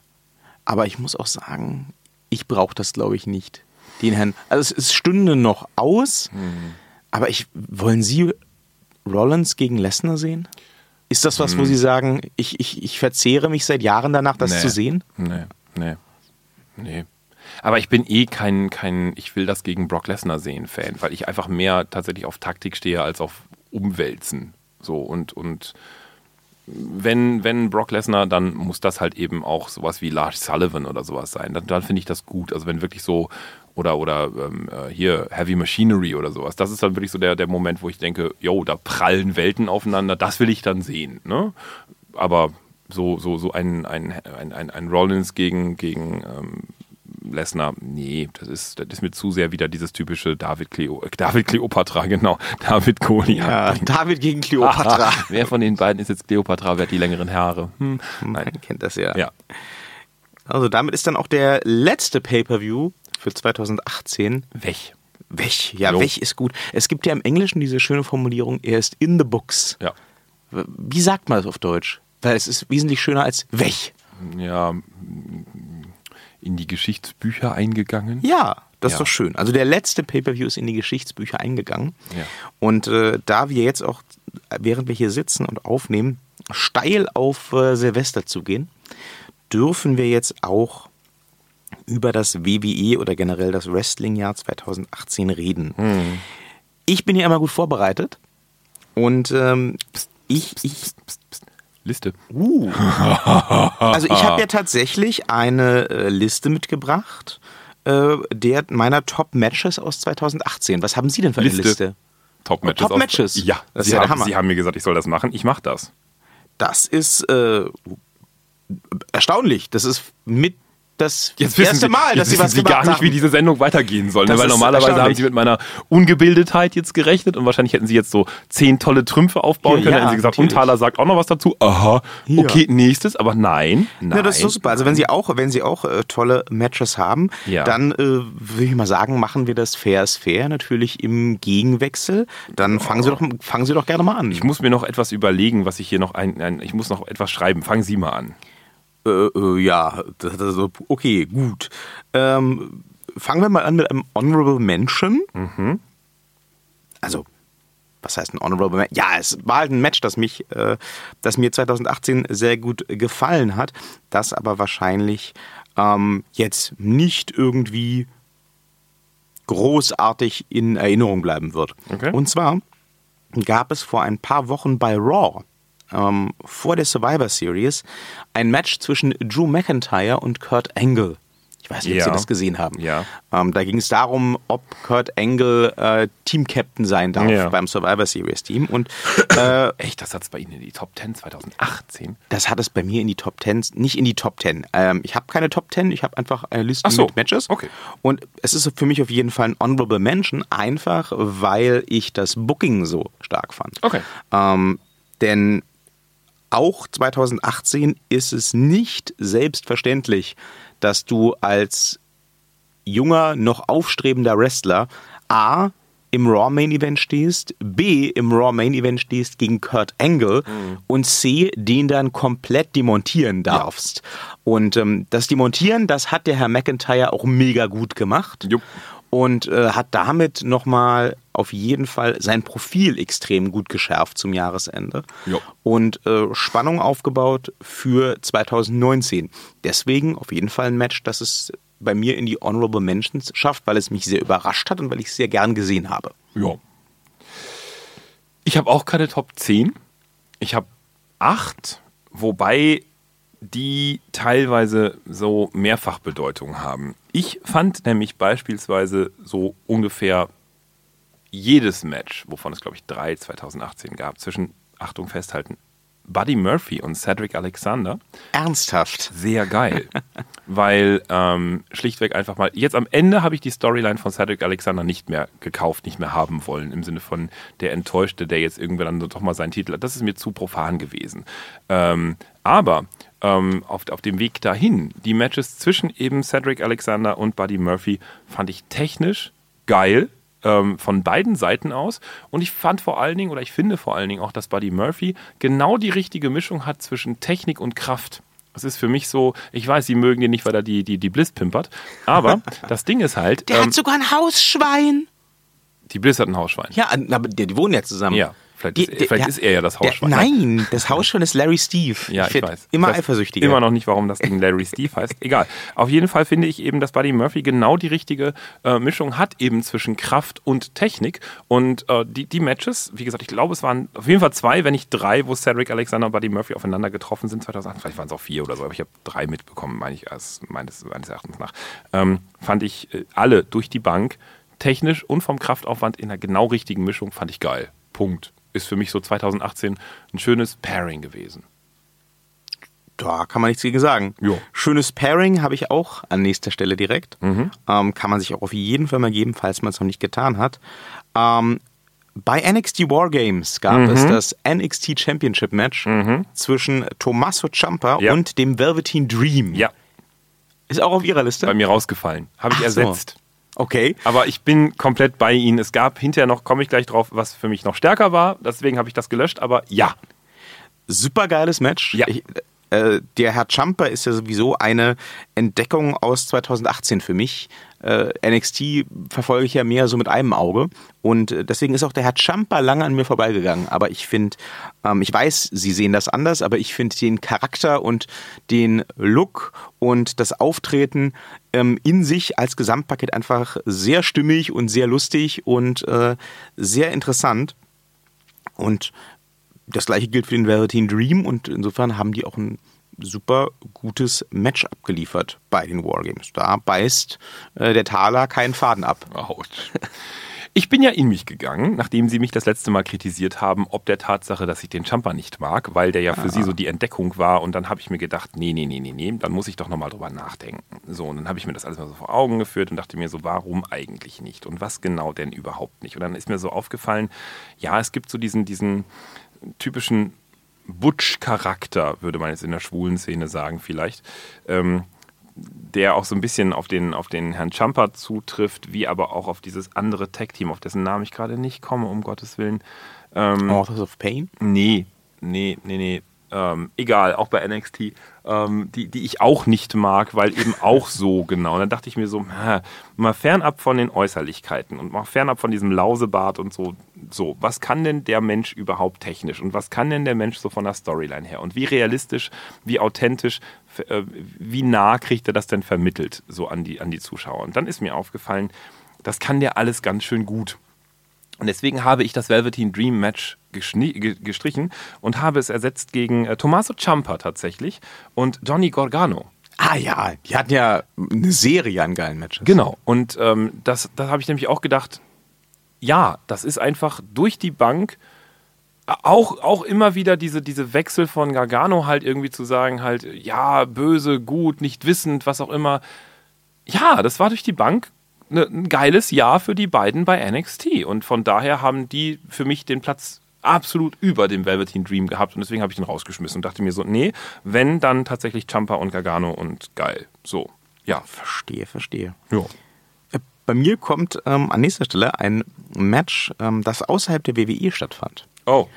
Aber ich muss auch sagen, ich brauche das, glaube ich, nicht. Den Herrn. Also es, stünde noch aus, aber ich wollen Sie Rollins gegen Lesnar sehen? Ist das was, wo Sie sagen, ich, ich, ich verzehre mich seit Jahren danach, das Nee. zu sehen? Nee, nee, nee. Aber ich bin eh kein, kein ich will das gegen Brock Lesnar sehen Fan, weil ich einfach mehr tatsächlich auf Taktik stehe als auf Umwälzen. So und, und wenn, wenn Brock Lesnar, dann muss das halt eben auch sowas wie Lars Sullivan oder sowas sein. Dann, dann finde ich das gut. Also wenn wirklich so, oder, oder ähm, äh, hier Heavy Machinery oder sowas, das ist dann wirklich so der, der Moment, wo ich denke, yo, da prallen Welten aufeinander, das will ich dann sehen. Ne? Aber so, so, so ein, ein, ein, ein, ein Rollins gegen, gegen ähm, Lesnar, nee, das ist, das ist mir zu sehr wieder dieses typische David, Cleo, äh, David Cleopatra, genau, David Goliath. Ja, David gegen Cleopatra. Wer von den beiden ist jetzt Cleopatra, wer hat die längeren Haare? Hm. Man kennt das ja. Ja. Also damit ist dann auch der letzte Pay-Per-View für 2018 Weg. weg. Ja, Jo. weg ist gut. Es gibt ja im Englischen diese schöne Formulierung, er ist in the books. Ja. Wie sagt man das auf Deutsch? Weil es ist wesentlich schöner als weg. Ja, in die Geschichtsbücher eingegangen. Ja, das Ja. ist doch schön. Also der letzte Pay-Per-View ist in die Geschichtsbücher eingegangen. Ja. Und äh, da wir jetzt auch, während wir hier sitzen und aufnehmen, steil auf äh, Silvester zugehen, dürfen wir jetzt auch über das WWE oder generell das Wrestling-Jahr 2018 reden. Ich bin hier immer gut vorbereitet und ähm, ich, ich, Liste. Uh. Also ich habe ja tatsächlich eine äh, Liste mitgebracht, äh, der meiner Top-Matches aus 2018. Was haben Sie denn für eine Liste. Liste? Top-Matches. Oh, Top-Matches. aus- Ja, Das ist Sie, ja der haben. Sie haben mir gesagt, ich soll das machen. Ich mache das. Das ist äh, erstaunlich. Das ist mit das Jetzt wissen erste Sie, Mal, jetzt dass Sie wissen was Sie gemacht gar nicht, haben. wie diese Sendung weitergehen soll. Ne? Weil normalerweise haben. Sie mit meiner Ungebildetheit jetzt gerechnet und wahrscheinlich hätten Sie jetzt so zehn tolle Trümpfe aufbauen Ja, können. ja, hätten Sie gesagt, natürlich. und Thaler sagt auch noch was dazu. Aha, Ja. okay, nächstes. Aber nein, nein. Ja, das ist doch super. Also wenn Sie auch, wenn Sie auch äh, tolle Matches haben, Ja. dann äh, würde ich mal sagen, machen wir das fair ist fair natürlich im Gegenwechsel. Dann fangen Sie doch, fangen Sie doch gerne mal an. Ich muss mir noch etwas überlegen, was ich hier noch ein, ein ich muss noch etwas schreiben. Fangen Sie mal an. Äh, äh, ja, das, okay, gut. Ähm, fangen wir mal an mit einem Honorable Mention. Also, was heißt ein Honorable Mention? Ja, es war halt ein Match, das mich, äh, das mir 2018 sehr gut gefallen hat, das aber wahrscheinlich ähm, jetzt nicht irgendwie großartig in Erinnerung bleiben wird. Okay. Und zwar gab es vor ein paar Wochen bei Raw ähm, vor der Survivor Series ein Match zwischen Drew McIntyre und Kurt Angle. Ich weiß nicht, ob Ja. Sie das gesehen haben. Ja. Ähm, da ging es darum, ob Kurt Angle äh, Team-Captain sein darf Ja. beim Survivor Series Team. Und äh, Echt, das hat es bei Ihnen in die Top 10 2018. das hat es bei mir in die Top 10, nicht in die Top 10. Ähm, ich habe keine Top 10, ich habe einfach eine Liste Ach so, mit Matches. okay. Und es ist für mich auf jeden Fall ein Honorable Mention, einfach weil ich das Booking so stark fand. Okay. Ähm, denn auch 2018 ist es nicht selbstverständlich, dass du als junger, noch aufstrebender Wrestler A im Raw Main Event stehst, B im Raw Main Event stehst gegen Kurt Angle und C den dann komplett demontieren darfst. Und ähm, das Demontieren, das hat der Herr McIntyre auch mega gut gemacht Jupp. Und äh, hat damit nochmal auf jeden Fall sein Profil extrem gut geschärft zum Jahresende Jo. und äh, Spannung aufgebaut für 2019. Deswegen auf jeden Fall ein Match, das es bei mir in die Honorable Mentions schafft, weil es mich sehr überrascht hat und weil ich es sehr gern gesehen habe. Ja. Ich habe auch keine Top 10. Ich habe acht, wobei die teilweise so Mehrfachbedeutung haben. Ich fand nämlich beispielsweise so ungefähr jedes Match, wovon es glaube ich drei 2018 gab, zwischen, Achtung festhalten, Buddy Murphy und Cedric Alexander Ernsthaft. sehr geil. weil ähm, schlichtweg einfach mal, jetzt am Ende habe ich die Storyline von Cedric Alexander nicht mehr gekauft, nicht mehr haben wollen, im Sinne von der Enttäuschte, der jetzt irgendwann dann doch mal seinen Titel hat. Das ist mir zu profan gewesen. Ähm, aber ähm, auf, auf dem Weg dahin, die Matches zwischen eben Cedric Alexander und Buddy Murphy fand ich technisch geil ähm, von beiden Seiten aus. Und ich fand vor allen Dingen, oder ich finde vor allen Dingen auch, dass Buddy Murphy genau die richtige Mischung hat zwischen Technik und Kraft. Das ist für mich so, ich weiß, sie mögen den nicht, weil er die, die, die Bliss pimpert. Aber das Ding ist halt, Der ähm, hat sogar ein Hausschwein. die Bliss hat ein Hausschwein. Ja, aber die, die wohnen ja zusammen. Ja, vielleicht, Die- ist, die- vielleicht der- ist er ja das Der, Hausschwein. nein, das Hausschwein ist Larry Steve. Ja, ich, werd weiß. Immer Ich weiß eifersüchtiger. Immer noch nicht, warum das Ding Larry Steve heißt. Egal. Auf jeden Fall finde ich eben, dass Buddy Murphy genau die richtige äh, Mischung hat, eben zwischen Kraft und Technik. Und äh, die, die Matches, wie gesagt, ich glaube, es waren auf jeden Fall zwei, wenn nicht drei, wo Cedric Alexander und Buddy Murphy aufeinander getroffen sind 2008. Vielleicht waren es auch vier oder so, aber ich habe drei mitbekommen, meine ich, als meines, meines Erachtens nach. Ähm, fand ich äh, alle durch die Bank, technisch und vom Kraftaufwand in einer genau richtigen Mischung, fand ich geil. Punkt. Ist für mich so 2018 ein schönes Pairing gewesen. Da kann man nichts gegen sagen. Jo. Schönes Pairing habe ich auch an nächster Stelle direkt. Mhm. Ähm, kann man sich auch auf jeden Fall mal geben, falls man es noch nicht getan hat. Ähm, bei NXT Wargames gab Mhm. es das NXT Championship Match zwischen Tommaso Ciampa Ja. und dem Velveteen Dream. Ja, Ist auch auf Ihrer Liste? bei mir rausgefallen. Habe ich Ach so. Okay. Aber ich bin komplett bei Ihnen. Es gab hinterher noch, komme ich gleich drauf, was für mich noch stärker war. Deswegen habe ich das gelöscht. Aber ja, Super geiles Match. Ja. Ich, äh, der Herr Ciampa ist ja sowieso eine Entdeckung aus 2018 für mich. Äh, NXT verfolge ich ja mehr so mit einem Auge. Und äh, deswegen ist auch der Herr Ciampa lange an mir vorbeigegangen. Aber ich finde, ähm, ich weiß, Sie sehen das anders, aber ich finde den Charakter und den Look und das Auftreten ähm, in sich als Gesamtpaket einfach sehr stimmig und sehr lustig und äh, sehr interessant. Und das gleiche gilt für den Velveteen Dream und insofern haben die auch ein super gutes Match abgeliefert bei den Wargames. Da beißt äh, der Taler keinen Faden ab. Autsch. Ich bin ja in mich gegangen, nachdem Sie mich das letzte Mal kritisiert haben, ob der Tatsache, dass ich den Champa nicht mag, weil der ja für Sie so die Entdeckung war. Und dann habe ich mir gedacht, nee, nee, nee, nee, nee, dann muss ich doch nochmal drüber nachdenken. So, und dann habe ich mir das alles mal so vor Augen geführt und dachte mir so, warum eigentlich nicht? Und was genau denn überhaupt nicht? Und dann ist mir so aufgefallen, ja, es gibt so diesen, diesen typischen Butch-Charakter, würde man jetzt in der schwulen Szene sagen, vielleicht. Ähm, der auch so ein bisschen auf den, auf den Herrn Champa zutrifft, wie aber auch auf dieses andere Tag-Team, auf dessen Namen ich gerade nicht komme, um Gottes Willen. Ähm, Authors of Pain? Nee, nee, nee, nee. Ähm, egal, auch bei NXT, ähm, die, die ich auch nicht mag, weil eben auch so genau. Und dann dachte ich mir so, hä, mal fernab von den Äußerlichkeiten und mal fernab von diesem Lausebart und so, so, was kann denn der Mensch überhaupt technisch und was kann denn der Mensch so von der Storyline her und wie realistisch, wie authentisch, äh, wie nah kriegt er das denn vermittelt so an die, an die Zuschauer? Und dann ist mir aufgefallen, das kann der alles ganz schön gut. Und deswegen habe ich das Velveteen Dream Match gestrichen und habe es ersetzt gegen äh, Tommaso Ciampa tatsächlich und Johnny Gargano. Ah ja, die hatten ja eine Serie an geilen Matches. Genau. Und ähm, das, das habe ich nämlich auch gedacht, ja, das ist einfach durch die Bank auch, auch immer wieder diese, diese Wechsel von Gargano halt irgendwie zu sagen, halt, ja, böse, gut, nicht wissend, was auch immer. Ja, das war durch die Bank ne, ein geiles Jahr für die beiden bei NXT. Und von daher haben die für mich den Platz absolut über dem Velveteen Dream gehabt und deswegen habe ich den rausgeschmissen und dachte mir so, nee, wenn dann tatsächlich Champa und Gargano und geil. So, ja. Verstehe, verstehe. Ja. Äh, Bei mir kommt ähm, an nächster Stelle ein Match, ähm, das außerhalb der WWE stattfand. Oh.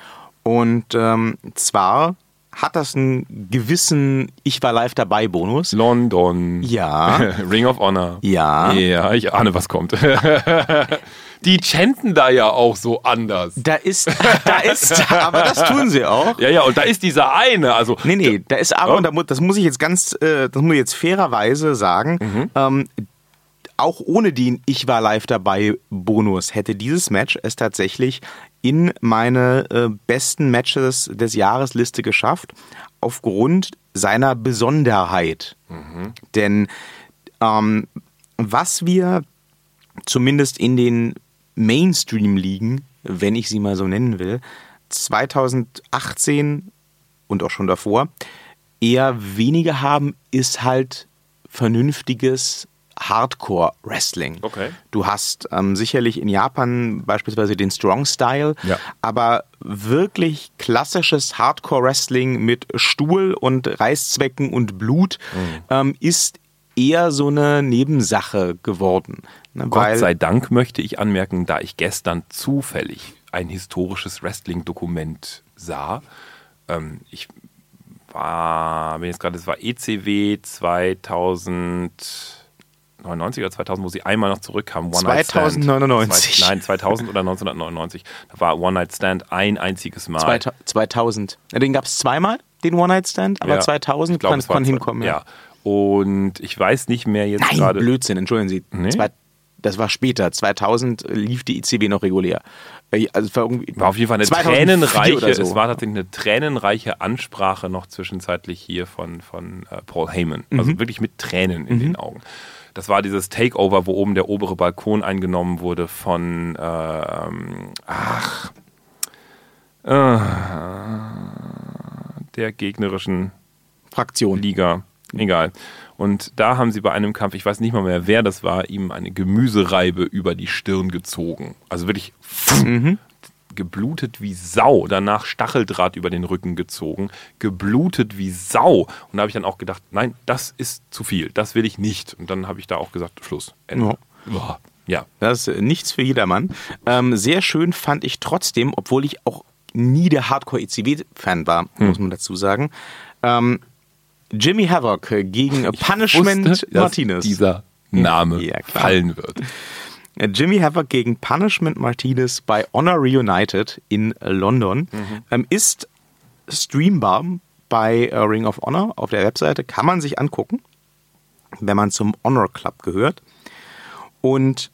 Und ähm, zwar hat das einen gewissen Ich war live dabei Bonus. London. Ja. Ring of Honor. Ja. Ja, ich ahne, was kommt. Die chanten da ja auch so anders. Da ist, da ist, aber das tun sie auch. Ja, ja, und da ist dieser eine, also. Nee, nee, da ist aber, Oh. und da das muss ich jetzt ganz, äh, das muss ich jetzt fairerweise sagen, Mhm. ähm, auch ohne den Ich war live dabei Bonus hätte dieses Match es tatsächlich in meine äh, besten Matches des Jahres Liste geschafft, aufgrund seiner Besonderheit. Denn ähm, was wir zumindest in den Mainstream-Ligen, wenn ich sie mal so nennen will, 2018 und auch schon davor, eher weniger haben, ist halt vernünftiges Hardcore-Wrestling. Okay. Du hast ähm, sicherlich in Japan beispielsweise den Strong-Style, ja. aber wirklich klassisches Hardcore-Wrestling mit Stuhl und Reißzwecken und Blut mhm. ähm, ist eher so eine Nebensache geworden. Ne, Gott sei Dank möchte ich anmerken, da ich gestern zufällig ein historisches Wrestling-Dokument sah. Ähm, ich war, wenn jetzt gerade, es war ECW 2000. 99 oder 2000, wo sie einmal noch zurückkamen. One 2099. Zwei, nein, 2000 oder 1999. Da war One Night Stand ein einziges Mal. 2000. 2000. Den gab es zweimal, den One Night Stand, aber ja, 2000 glaub, kann, es kann hinkommen. Ja. ja. Und ich weiß nicht mehr jetzt nein, gerade. Blödsinn, entschuldigen Sie. Nee? Zwei, das war später. 2000 lief die ICB noch regulär. Äh, also war, war, auf jeden Fall eine tränenreiche, so. es war tatsächlich eine tränenreiche Ansprache noch zwischenzeitlich hier von, von äh, Paul Heyman. Also mhm. wirklich mit Tränen in mhm. den Augen. Das war dieses Takeover, wo oben der obere Balkon eingenommen wurde von, ähm, ach, äh, der gegnerischen Fraktion. Liga. Egal. Und da haben sie bei einem Kampf, ich weiß nicht mal mehr, wer das war, ihm eine Gemüsereibe über die Stirn gezogen. Also wirklich geblutet wie Sau. Danach Stacheldraht über den Rücken gezogen. Geblutet wie Sau. Und da habe ich dann auch gedacht, nein, das ist zu viel. Das will ich nicht. Und dann habe ich da auch gesagt, Schluss. Ende. Boah. Ja. Das ist nichts für jedermann. Ähm, sehr schön fand ich trotzdem, obwohl ich auch nie der Hardcore-ECW-Fan war, Hm. muss man dazu sagen. Ähm, Jimmy Havoc gegen Punishment wusste, Martinez. dieser Name Ja, fallen wird. Jimmy Havoc gegen Punishment Martinez bei Honor Reunited in London ähm, ist streambar bei äh, Ring of Honor auf der Webseite. Kann man sich angucken, wenn man zum Honor Club gehört. Und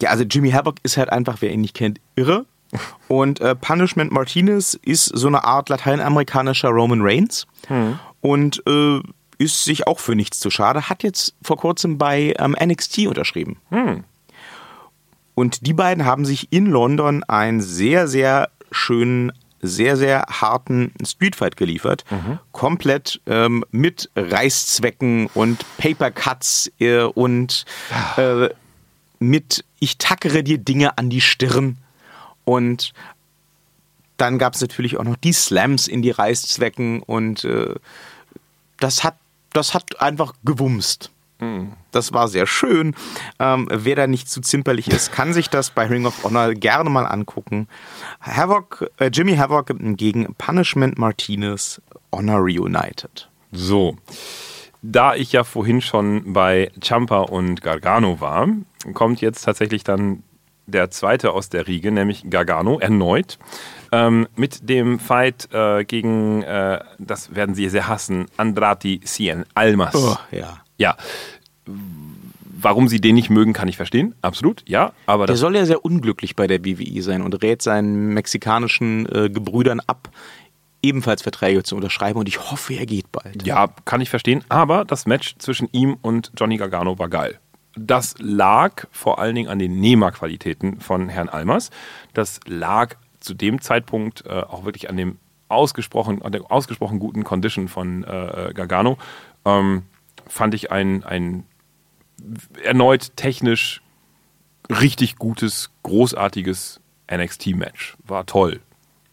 ja, also Jimmy Havoc ist halt einfach, wer ihn nicht kennt, irre. Und äh, Punishment Martinez ist so eine Art lateinamerikanischer Roman Reigns und äh, ist sich auch für nichts zu schade. Hat jetzt vor kurzem bei ähm, NXT unterschrieben. Und die beiden haben sich in London einen sehr, sehr schönen, sehr, sehr harten Streetfight geliefert. Komplett ähm, mit Reißzwecken und Papercuts äh, und äh, mit Ich tackere dir Dinge an die Stirn. Und dann gab es natürlich auch noch die Slams in die Reißzwecken und äh, das hat, das hat einfach gewumst. Das war sehr schön. Ähm, wer da nicht zu zimperlich ist, kann sich das bei Ring of Honor gerne mal angucken. Havoc, äh, Jimmy Havoc gegen Punishment Martinez Honor Reunited. So. Da ich ja vorhin schon bei Champa und Gargano war, kommt jetzt tatsächlich dann der zweite aus der Riege, nämlich Gargano, erneut. Ähm, mit dem Fight äh, gegen, äh, das werden Sie sehr hassen, Andrati Cien Almas. Oh, ja. Ja. Warum Sie den nicht mögen, kann ich verstehen. Absolut, ja. Aber Der soll ja sehr unglücklich bei der BWI sein und rät seinen mexikanischen äh, Gebrüdern ab, ebenfalls Verträge zu unterschreiben und ich hoffe, er geht bald. Ja, kann ich verstehen. Aber das Match zwischen ihm und Johnny Gargano war geil. Das lag vor allen Dingen an den Nehmerqualitäten von Herrn Almers. Das lag zu dem Zeitpunkt äh, auch wirklich an dem ausgesprochen, an der ausgesprochen guten Condition von äh, Gargano. Ähm, fand ich ein, ein erneut technisch richtig gutes, großartiges NXT-Match. War toll.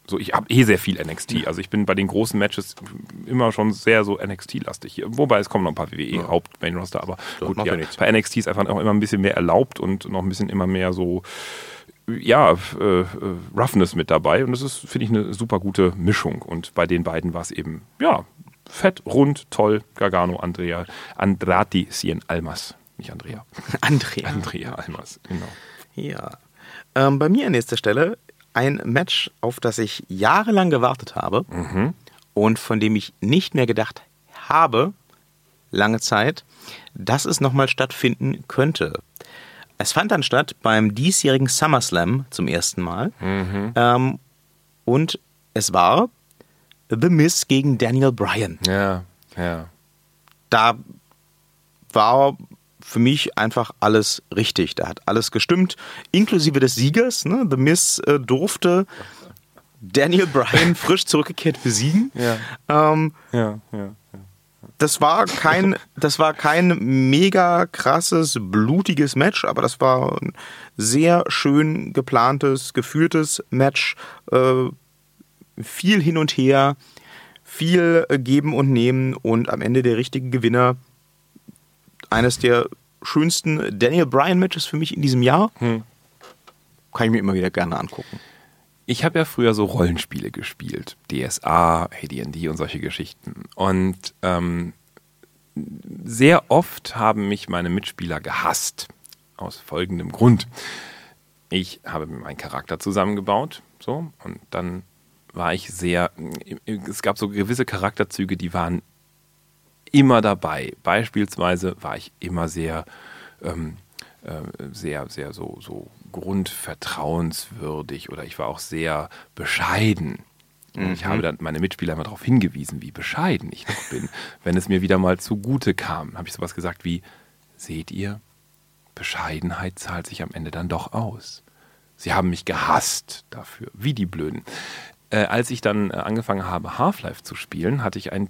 So, ich habe eh sehr viel NXT. Also ich bin bei den großen Matches immer schon sehr so NXT-lastig. Wobei es kommen noch ein paar WWE ja. Haupt Main Roster, aber gut, ja, bei NXT ist einfach auch immer ein bisschen mehr erlaubt und noch ein bisschen immer mehr so ja, äh, äh, Roughness mit dabei. Und das ist, finde ich, eine super gute Mischung. Und bei den beiden war es eben, ja, fett, rund, toll. Gargano, Andrea, Andrati, Cien Almas. Nicht Andrea. Andrea. Andrea Almas, genau. Ja. Ähm, bei mir an nächster Stelle ein Match, auf das ich jahrelang gewartet habe mhm. und von dem ich nicht mehr gedacht habe, lange Zeit, dass es nochmal stattfinden könnte. Es fand dann statt beim diesjährigen SummerSlam zum ersten Mal. Mhm. Ähm, und es war The Miz gegen Daniel Bryan. Ja, ja. Da war für mich einfach alles richtig. Da hat alles gestimmt, inklusive des Siegers. Ne? The Miz äh, durfte Daniel Bryan frisch zurückgekehrt besiegen. Ja. Ähm, ja, ja, Das war kein, das war kein mega krasses, blutiges Match, aber das war ein sehr schön geplantes, geführtes Match. Äh, viel hin und her, viel geben und nehmen und am Ende der richtige Gewinner eines der schönsten Daniel Bryan-Matches für mich in diesem Jahr. Hm. Kann ich mir immer wieder gerne angucken. Ich habe ja früher so Rollenspiele gespielt. DSA, AD&D und solche Geschichten. Und ähm, sehr oft haben mich meine Mitspieler gehasst. Aus folgendem Grund. Ich habe mir meinen Charakter zusammengebaut, so, und dann war ich sehr, es gab so gewisse Charakterzüge, die waren immer dabei. Beispielsweise war ich immer sehr, ähm, äh, sehr, sehr so, so grundvertrauenswürdig oder ich war auch sehr bescheiden. Und mhm. ich habe dann meine Mitspieler immer darauf hingewiesen, wie bescheiden ich doch bin. Wenn es mir wieder mal zugute kam, habe ich sowas gesagt wie, seht ihr, Bescheidenheit zahlt sich am Ende dann doch aus. Sie haben mich gehasst dafür, wie die Blöden. Äh, als ich dann äh, angefangen habe, Half-Life zu spielen, hatte ich ein,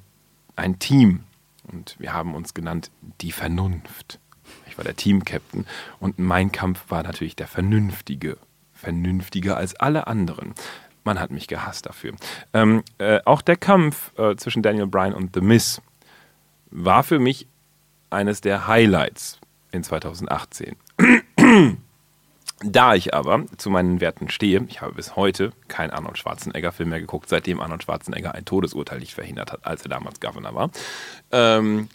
ein Team und wir haben uns genannt die Vernunft. Ich war der Team-Captain und mein Kampf war natürlich der Vernünftige. Vernünftiger als alle anderen. Man hat mich gehasst dafür. Ähm, äh, auch der Kampf äh, zwischen Daniel Bryan und The Miz war für mich eines der Highlights in 2018. Da ich aber zu meinen Werten stehe, ich habe bis heute keinen Arnold Schwarzenegger-Film mehr geguckt, seitdem Arnold Schwarzenegger ein Todesurteil nicht verhindert hat, als er damals Governor war. Ähm,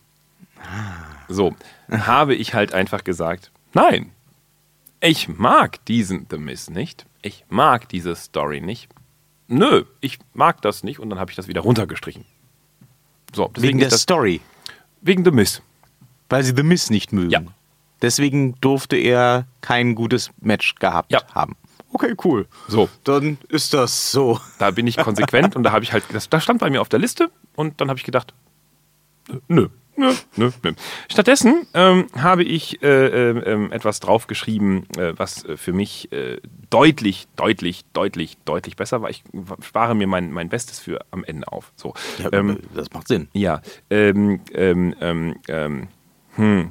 so, habe ich halt einfach gesagt, nein, ich mag diesen The Miss nicht. Ich mag diese Story nicht. Nö, ich mag das nicht und dann habe ich das wieder runtergestrichen. So, wegen der Story? Wegen The Miss. Weil sie The Miss nicht mögen? Ja. Deswegen durfte er kein gutes Match gehabt ja. haben. Okay, cool. So. Dann ist das so. Da bin ich konsequent und da habe ich halt, das, das stand bei mir auf der Liste und dann habe ich gedacht, nö, Nö, nö, nö. Stattdessen ähm, habe ich äh, äh, etwas draufgeschrieben, äh, was für mich äh, deutlich, deutlich, deutlich, deutlich besser war. Ich spare mir mein, mein Bestes für am Ende auf. So. Ja, ähm, das macht Sinn. Ja. Ähm, ähm, ähm hm.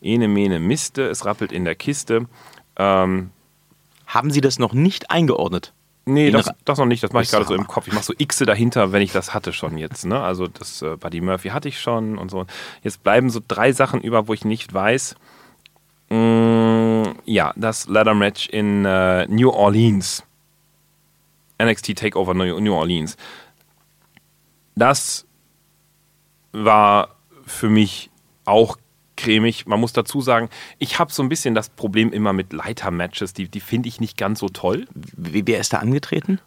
Ene, mene, miste, es rappelt in der Kiste. Ähm, Haben Sie das noch nicht eingeordnet? Nee, das, das, noch nicht. Das mache ich gerade so im Kopf. Ich mache so Xe dahinter, wenn ich das hatte schon jetzt. Ne? Also das äh, Buddy Murphy hatte ich schon und so. Jetzt bleiben so drei Sachen über, wo ich nicht weiß. Mm, ja, das Ladder Match in äh, New Orleans. NXT Takeover New Orleans. Das war für mich auch cremig. Man muss dazu sagen, ich habe so ein bisschen das Problem immer mit Leiter-Matches. Die, die finde ich nicht ganz so toll. Wie, wer ist da angetreten?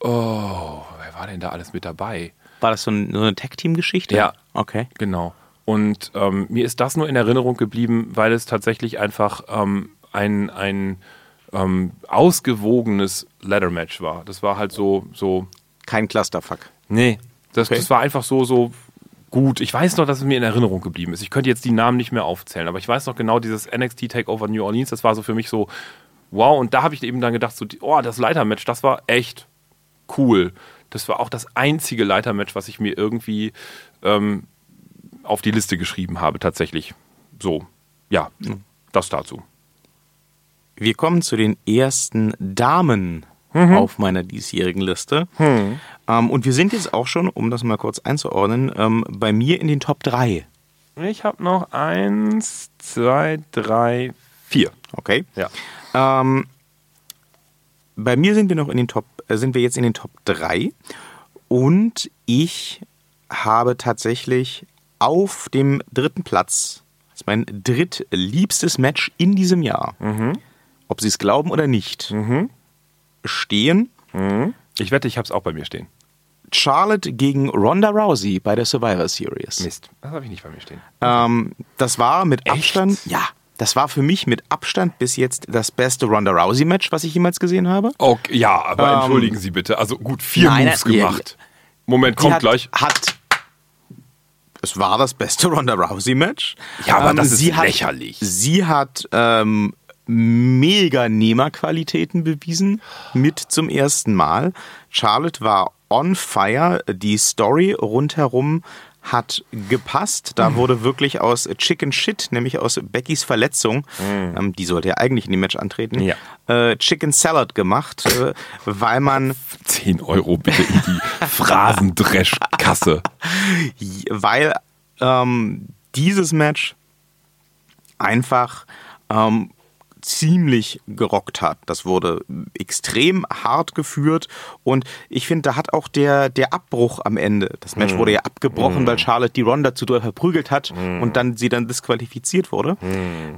Oh, wer war denn da alles mit dabei? War das so, ein, so eine Tag-Team-Geschichte? Ja. Okay. Genau. Und ähm, mir ist das nur in Erinnerung geblieben, weil es tatsächlich einfach ähm, ein, ein ähm, ausgewogenes Ladder-Match war. Das war halt so, so. Kein Clusterfuck. Nee, das, Okay. das war einfach so, so gut. Ich weiß noch, dass es mir in Erinnerung geblieben ist. Ich könnte jetzt die Namen nicht mehr aufzählen, aber ich weiß noch genau, dieses NXT Takeover New Orleans, das war so für mich so, wow. Und da habe ich eben dann gedacht, so, oh, das Leitermatch, das war echt cool. Das war auch das einzige Leitermatch, was ich mir irgendwie ähm, auf die Liste geschrieben habe, tatsächlich. So, ja, das dazu. Wir kommen zu den ersten Damen auf meiner diesjährigen Liste. Ähm, und wir sind jetzt auch schon, um das mal kurz einzuordnen, ähm, bei mir in den Top 3. Ich habe noch eins, zwei, drei, vier. Okay. Ja. Ähm, bei mir sind wir noch in den Top, äh, sind wir jetzt in den Top 3 und ich habe tatsächlich auf dem dritten Platz, das ist mein drittliebstes Match in diesem Jahr, ob Sie es glauben oder nicht, stehen Ich wette, ich habe es auch bei mir stehen. Charlotte gegen Ronda Rousey bei der Survivor Series. Mist. Das habe ich nicht bei mir stehen. Ähm, das war mit Echt? Abstand, ja, das war für mich mit Abstand bis jetzt das beste Ronda Rousey Match, was ich jemals gesehen habe. Okay, ja, aber Ähm, entschuldigen Sie bitte. Also gut, vier nein, Moves nein, ja, gemacht. Moment, kommt hat, gleich. Hat, es war das beste Ronda Rousey Match. Ja, aber das ist sie hat, lächerlich. Sie hat ähm, mega Nehmerqualitäten bewiesen mit zum ersten Mal. Charlotte war on fire. Die Story rundherum hat gepasst. Da wurde wirklich aus Chicken Shit, nämlich aus Beckys Verletzung, Hm. ähm, die sollte ja eigentlich in dem Match antreten, Ja. äh, Chicken Salad gemacht, äh, weil man 10 Euro bitte in die Phrasendresch-Kasse. weil ähm, dieses Match einfach ähm, ziemlich gerockt hat. Das wurde extrem hart geführt und ich finde, da hat auch der, der Abbruch am Ende, das Match wurde ja abgebrochen, weil Charlotte die Ronda zu doll verprügelt hat und dann sie dann disqualifiziert wurde.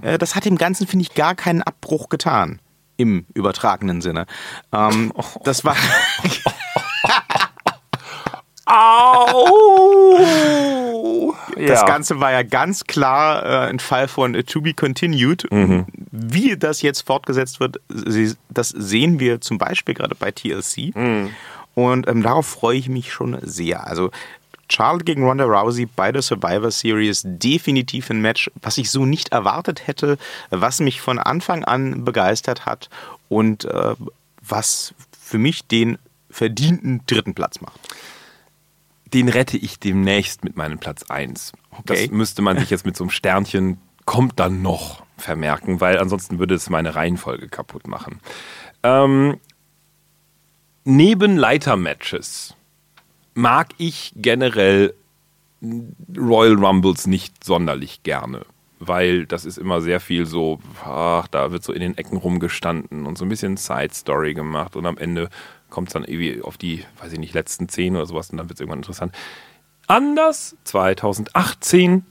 Äh, das hat dem Ganzen, finde ich, gar keinen Abbruch getan. Im übertragenen Sinne. Ähm, das war. Au! Das Ganze war ja ganz klar äh, ein Fall von äh, To Be Continued. Wie das jetzt fortgesetzt wird, das sehen wir zum Beispiel gerade bei TLC. Und ähm, darauf freue ich mich schon sehr. Also Charlotte gegen Ronda Rousey bei der Survivor Series definitiv ein Match, was ich so nicht erwartet hätte, was mich von Anfang an begeistert hat und äh, was für mich den verdienten dritten Platz macht. Den rette ich demnächst mit meinem Platz 1. Okay. Das müsste man sich jetzt mit so einem Sternchen kommt dann noch vermerken, weil ansonsten würde es meine Reihenfolge kaputt machen. Ähm, neben Leitermatches mag ich generell Royal Rumbles nicht sonderlich gerne, weil das ist immer sehr viel so, ach, da wird so in den Ecken rumgestanden und so ein bisschen Side Story gemacht und am Ende kommt es dann irgendwie auf die, weiß ich nicht, letzten zehn oder sowas und dann wird es irgendwann interessant. Anders 2018,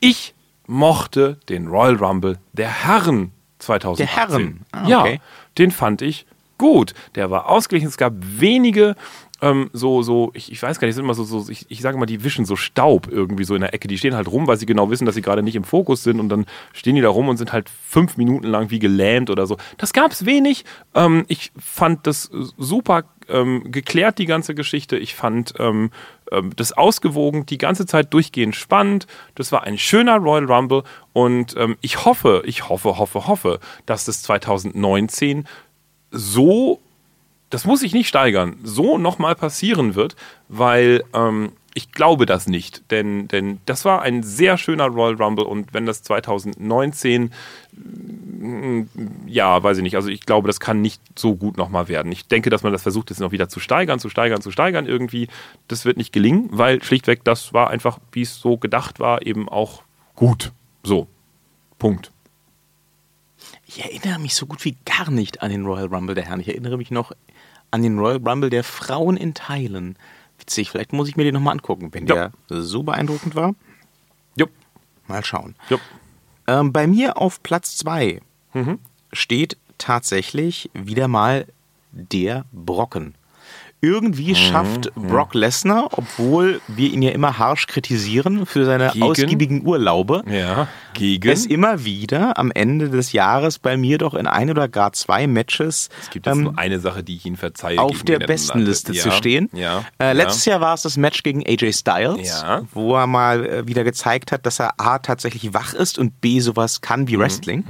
ich mochte den Royal Rumble der Herren 2018. Der Herren? Ah, Ja, okay. den fand ich gut. Der war ausgeglichen. Es gab wenige ähm, so, so, ich, ich weiß gar nicht, sind immer so, so ich, ich sage mal, die wischen so Staub irgendwie so in der Ecke. Die stehen halt rum, weil sie genau wissen, dass sie gerade nicht im Fokus sind und dann stehen die da rum und sind halt fünf Minuten lang wie gelähmt oder so. Das gab es wenig. Ähm, ich fand das super ähm, geklärt, die ganze Geschichte. Ich fand ähm, ähm, das ausgewogen, die ganze Zeit durchgehend spannend. Das war ein schöner Royal Rumble und ähm, ich hoffe, ich hoffe, hoffe, hoffe, dass das 2019 so, das muss ich nicht steigern, so nochmal passieren wird, weil ähm, ich glaube das nicht. Denn, denn das war ein sehr schöner Royal Rumble und wenn das 2019, mm, ja, weiß ich nicht, also ich glaube, das kann nicht so gut nochmal werden. Ich denke, dass man das versucht, jetzt noch wieder zu steigern, zu steigern, zu steigern irgendwie. Das wird nicht gelingen, weil schlichtweg das war einfach, wie es so gedacht war, eben auch gut. So. Punkt. Ich erinnere mich so gut wie gar nicht an den Royal Rumble der Herren. Ich erinnere mich noch an den Royal Rumble der Frauen in Teilen. Witzig, vielleicht muss ich mir den nochmal angucken, wenn der so beeindruckend war. Jupp. Mal schauen. Jupp. Ähm, bei mir auf Platz 2 Mhm. steht tatsächlich wieder mal der Brocken. Irgendwie schafft Brock Lesnar, obwohl wir ihn ja immer harsch kritisieren für seine Gegen? ausgiebigen Urlaube, Ja. Gegen. es immer wieder am Ende des Jahres bei mir doch in ein oder gar zwei Matches es gibt jetzt ähm, nur eine Sache, die ich Ihnen verzeihe. auf der den Bestenliste Atlantis. zu ja. stehen. Ja. Äh, ja. letztes Jahr war es das Match gegen AJ Styles, Ja. wo er mal äh, wieder gezeigt hat, dass er A tatsächlich wach ist und B sowas kann Mhm. wie Wrestling.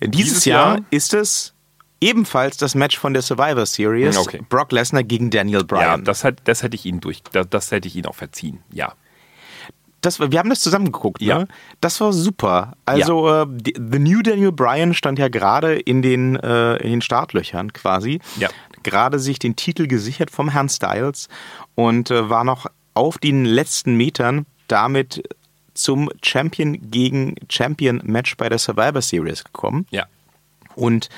Dieses, Dieses Jahr, Jahr- ist es ebenfalls das Match von der Survivor Series, Okay. Brock Lesnar gegen Daniel Ja, Bryan. das, hat, das hätte ich Ihnen durch, das, das hätte ich Ihnen auch verziehen. Ja. das, wir haben das zusammen geguckt, Ja. ne? Das war super. Also äh, die, The New Daniel Bryan stand ja gerade in den äh, in den Startlöchern quasi. Ja. Gerade sich den Titel gesichert vom Herrn Styles und äh, war noch auf den letzten Metern damit zum Champion gegen Champion Match bei der Survivor Series gekommen. Ja. Und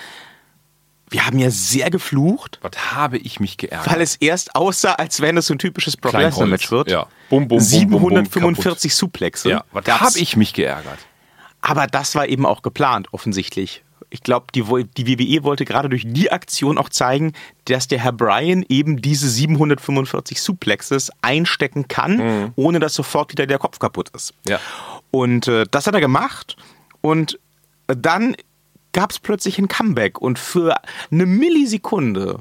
wir haben ja sehr geflucht, Was habe ich mich geärgert? weil es erst aussah, als wenn es so ein typisches Brock Kleinholz. Lesnar Match wird. Ja. Bum, bum, bum, bum, bum, 745 Suplexe. ja, was habe ich mich geärgert? Aber das war eben auch geplant, offensichtlich. Ich glaube, die, die WWE wollte gerade durch die Aktion auch zeigen, dass der Herr Bryan eben diese 745 Suplexes einstecken kann, ohne dass sofort wieder der Kopf kaputt ist. Ja. Und äh, das hat er gemacht. Und dann gab es plötzlich ein Comeback. Und für eine Millisekunde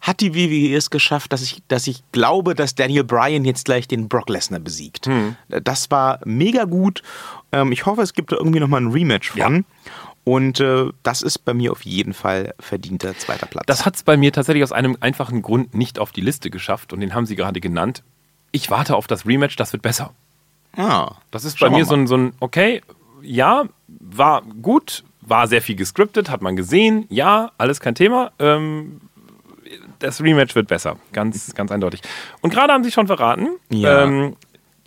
hat die WWE es geschafft, dass ich, dass ich glaube, dass Daniel Bryan jetzt gleich den Brock Lesnar besiegt. Das war mega gut. Ähm, ich hoffe, es gibt da irgendwie nochmal ein Rematch von. Und äh, das ist bei mir auf jeden Fall verdienter zweiter Platz. Das hat es bei mir tatsächlich aus einem einfachen Grund nicht auf die Liste geschafft und den haben Sie gerade genannt. Ich warte auf das Rematch, das wird besser. ah, Das ist bei mir so ein, so ein, okay, ja, war gut, war sehr viel gescriptet, hat man gesehen, ja, alles kein Thema. Ähm, das Rematch wird besser, ganz, ganz eindeutig. Und gerade haben Sie schon verraten, Ja. ähm,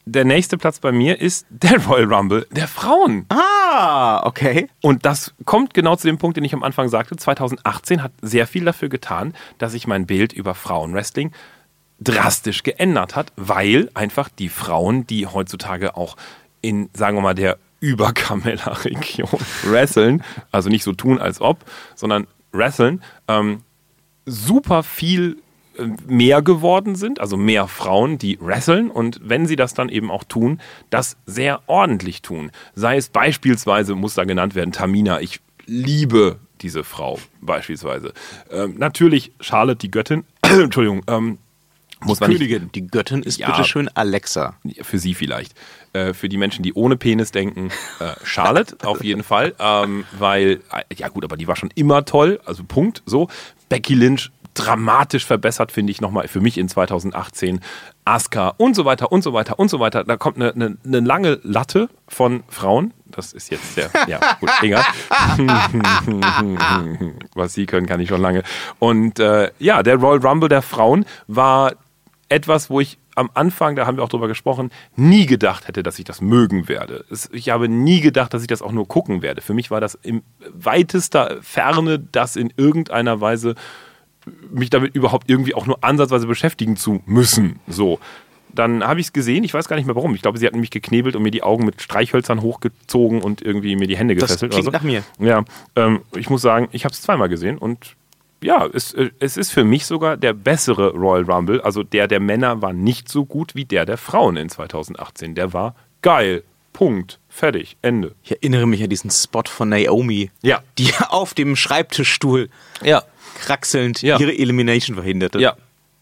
der nächste Platz bei mir ist der Royal Rumble der Frauen. Ah, okay. Und das kommt genau zu dem Punkt, den ich am Anfang sagte. 2018 hat sehr viel dafür getan, dass sich mein Bild über Frauenwrestling drastisch geändert hat, weil einfach die Frauen, die heutzutage auch in, sagen wir mal, der Überkamella-Region wresteln, also nicht so tun, als ob, sondern wresteln, ähm, super viel äh, mehr geworden sind, also mehr Frauen, die wresteln und wenn sie das dann eben auch tun, das sehr ordentlich tun. Sei es beispielsweise, muss da genannt werden, Tamina, ich liebe diese Frau beispielsweise. Ähm, natürlich Charlotte, die Göttin, Entschuldigung, ähm, muss nicht, Königin, die Göttin ist Ja. bitteschön Alexa. für sie vielleicht. Äh, für die Menschen, die ohne Penis denken, äh, Charlotte auf jeden Fall. Ähm, weil, äh, ja gut, aber die war schon immer toll, also Punkt, so. Becky Lynch dramatisch verbessert, finde ich nochmal für mich in 2018. Asuka und so weiter und so weiter und so weiter. Da kommt eine, eine, eine lange Latte von Frauen. Das ist jetzt der, ja, gut, egal. Was sie können, kann ich schon lange. Und äh, ja, der Royal Rumble der Frauen war etwas, wo ich am Anfang, da haben wir auch drüber gesprochen, nie gedacht hätte, dass ich das mögen werde. Ich habe nie gedacht, dass ich das auch nur gucken werde. Für mich war das im weitester Ferne, das in irgendeiner Weise mich damit überhaupt irgendwie auch nur ansatzweise beschäftigen zu müssen. So. Dann habe ich es gesehen, ich weiß gar nicht mehr warum. Ich glaube, sie hatten mich geknebelt und mir die Augen mit Streichhölzern hochgezogen und irgendwie mir die Hände Das gefesselt. klingt oder so. nach mir. Ja, ähm, ich muss sagen, ich habe es zweimal gesehen und ja, es, äh, es ist für mich sogar der bessere Royal Rumble. Also der der Männer war nicht so gut wie der der Frauen in 2018. Der war geil. Punkt. Fertig. Ende. Ich erinnere mich an diesen Spot von Naomi, Ja. die auf dem Schreibtischstuhl Ja. kraxelnd Ja. ihre Elimination verhinderte. Ja.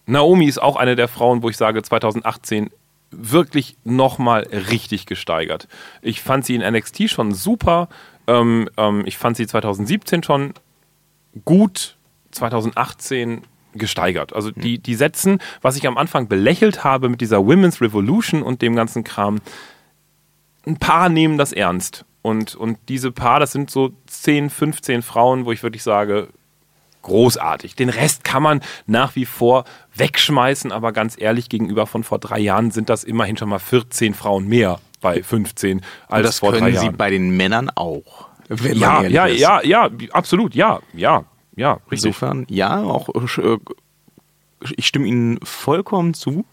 Naomi ist auch eine der Frauen, wo ich sage, 2018 wirklich nochmal richtig gesteigert. Ich fand sie in NXT schon super. Ähm, ähm, ich fand sie 2017 schon gut. 2018 gesteigert. Also die, die setzen, was ich am Anfang belächelt habe mit dieser Women's Revolution und dem ganzen Kram, ein paar nehmen das ernst. Und, und diese paar, das sind so 10, 15 Frauen, wo ich wirklich sage, großartig. Den Rest kann man nach wie vor wegschmeißen, aber ganz ehrlich, gegenüber von vor drei Jahren sind das immerhin schon mal 14 Frauen mehr bei 15 als das vor drei können sie Jahren. bei den Männern auch. Ja, ja, ja, ja, absolut, ja, ja, ja, richtig. Insofern, ja, auch äh, ich stimme Ihnen vollkommen zu.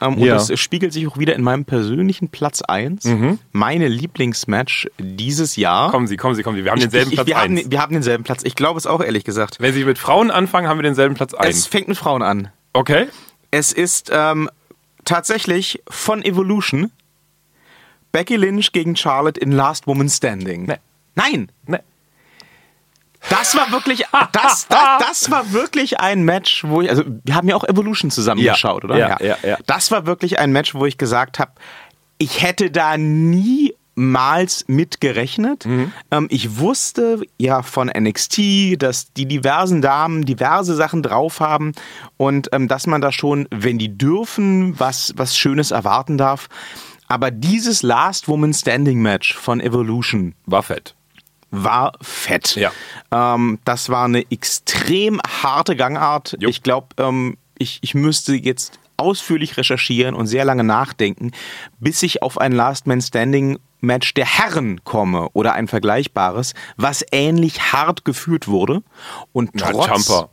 Ähm, und Ja. das spiegelt sich auch wieder in meinem persönlichen Platz 1. Meine Lieblingsmatch dieses Jahr. Kommen Sie, kommen Sie, kommen Sie. Wir haben denselben ich, Platz wir, haben, 1. wir haben denselben Platz. Ich glaube es auch, ehrlich gesagt. Wenn Sie mit Frauen anfangen, haben wir denselben Platz Es 1. fängt mit Frauen an. Okay. Es ist ähm, tatsächlich von Evolution Becky Lynch gegen Charlotte in Last Woman Standing. Nee. Nein, Nee. Das war wirklich, das, das, das war wirklich ein Match, wo ich, also wir haben ja auch Evolution zusammengeschaut, Ja, oder? ja, ja, ja. Das war wirklich ein Match, wo ich gesagt habe, ich hätte da niemals mit gerechnet. Mhm. Ähm, ich wusste ja von NXT, dass die diversen Damen diverse Sachen drauf haben und ähm, dass man da schon, wenn die dürfen, was, was Schönes erwarten darf. Aber dieses Last Woman Standing Match von Evolution War fett. War fett. Ja. Ähm, das war eine extrem harte Gangart. Jo. Ich glaube, ähm, ich, ich müsste jetzt ausführlich recherchieren und sehr lange nachdenken, bis ich auf ein Last Man Standing Match der Herren komme oder ein vergleichbares, was ähnlich hart geführt wurde und Na, trotz Jumper.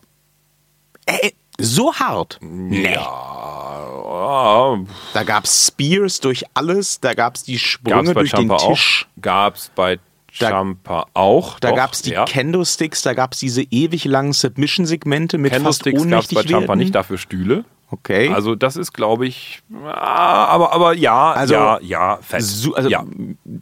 Äh, so hart. Nee. Ah, Da gab's Spears durch alles, da gab's die gab's Sprünge bei durch den Jumper auch. Tisch. Gab's bei Jumper auch. Da doch, gab's die ja. Kendo-Sticks, da gab's diese ewig langen Submission-Segmente mit fast Candlesticks gab's ohnmächtig bei Jumper werden. nicht, dafür Stühle. Okay. Also das ist, glaube ich, ah, aber, aber ja, Also, ja, ja, fett. So, also ja.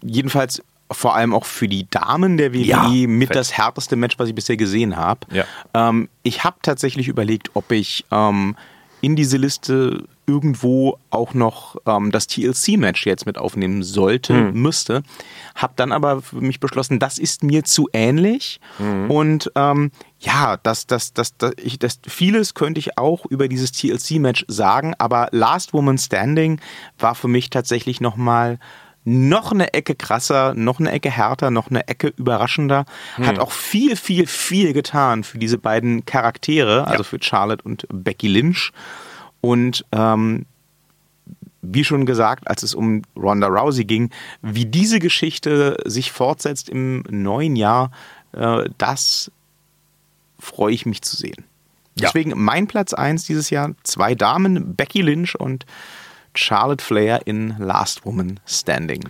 jedenfalls vor allem auch für die Damen der WWE Ja, mit fett. das härteste Match, was ich bisher gesehen habe. Ja. Ähm, ich habe tatsächlich überlegt, ob ich ähm, in diese Liste irgendwo auch noch ähm, das TLC-Match jetzt mit aufnehmen sollte, Hm. müsste. Hab dann aber für mich beschlossen, das ist mir zu ähnlich. Mhm. Und ähm, ja, das, das, das, das, ich, das, vieles könnte ich auch über dieses TLC-Match sagen, aber Last Woman Standing war für mich tatsächlich nochmal noch eine Ecke krasser, noch eine Ecke härter, noch eine Ecke überraschender. Hat auch viel, viel, viel getan für diese beiden Charaktere, also für Charlotte und Becky Lynch. Und ähm, wie schon gesagt, als es um Ronda Rousey ging, wie diese Geschichte sich fortsetzt im neuen Jahr, äh, das freue ich mich zu sehen. Ja. Deswegen mein Platz 1 dieses Jahr, zwei Damen, Becky Lynch und Charlotte Flair in Last Woman Standing.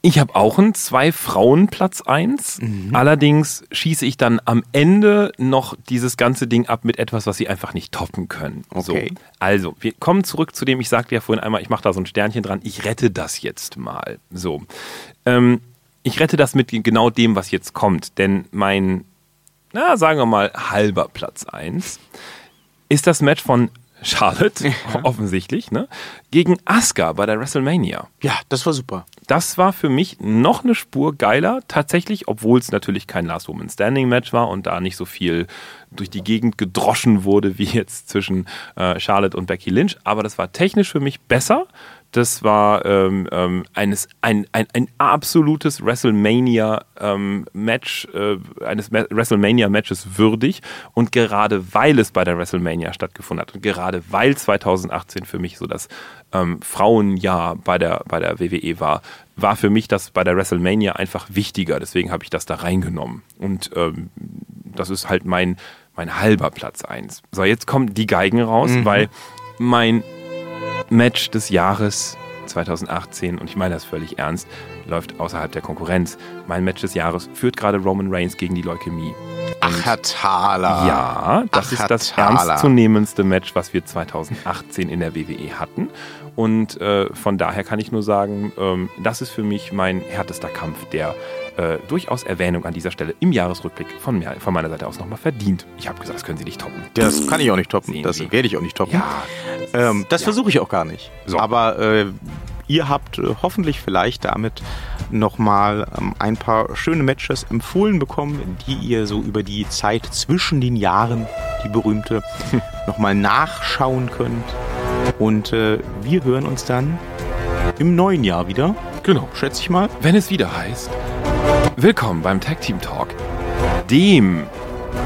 Ich habe auch einen zwei Frauen Platz 1. Mhm. Allerdings schieße ich dann am Ende noch dieses ganze Ding ab mit etwas, was sie einfach nicht toppen können. Okay. So, also, wir kommen zurück zu dem, ich sagte ja vorhin einmal, ich mache da so ein Sternchen dran, ich rette das jetzt mal. So. Ähm, ich rette das mit genau dem, was jetzt kommt. Denn mein, na, sagen wir mal, halber Platz 1 ist das Match von Charlotte, offensichtlich, ne, gegen Asuka bei der WrestleMania Ja, das war super. das war für mich noch eine Spur geiler, tatsächlich, obwohl es natürlich kein Last Woman Standing Match war und da nicht so viel durch die Gegend gedroschen wurde wie jetzt zwischen äh, Charlotte und Becky Lynch. Aber das war technisch für mich besser. Das war ähm, ähm, eines, ein, ein, ein absolutes WrestleMania-Match, äh, eines Ma- WrestleMania-Matches würdig. Und gerade weil es bei der WrestleMania stattgefunden hat und gerade weil 2018 für mich so das ähm, Frauenjahr bei der, bei der WWE war, war für mich das bei der WrestleMania einfach wichtiger. Deswegen habe ich das da reingenommen. Und ähm, das ist halt mein, mein halber Platz 1. So, jetzt kommen die Geigen raus, weil mein Match des Jahres 2018, und ich meine das völlig ernst, läuft außerhalb der Konkurrenz. Mein Match des Jahres führt gerade Roman Reigns gegen die Leukämie. Ach, Herr Thaler. Ja, das Ach, ist das ernstzunehmendste Match, was wir 2018 in der WWE hatten. Und äh, von daher kann ich nur sagen, ähm, das ist für mich mein härtester Kampf, der äh, durchaus Erwähnung an dieser Stelle im Jahresrückblick von, mir, von meiner Seite aus nochmal verdient. Ich habe gesagt, das können Sie nicht toppen. Das kann ich auch nicht toppen. Sehen Das Sie. werde ich auch nicht toppen. Ja, Ähm, das ja. versuche ich auch gar nicht. So. Aber äh, ihr habt äh, hoffentlich vielleicht damit nochmal ähm, ein paar schöne Matches empfohlen bekommen, die ihr so über die Zeit zwischen den Jahren, die berühmte, nochmal nachschauen könnt. Und äh, wir hören uns dann im neuen Jahr wieder, Genau. schätze ich mal. Wenn es wieder heißt, willkommen beim Tag Team Talk, dem,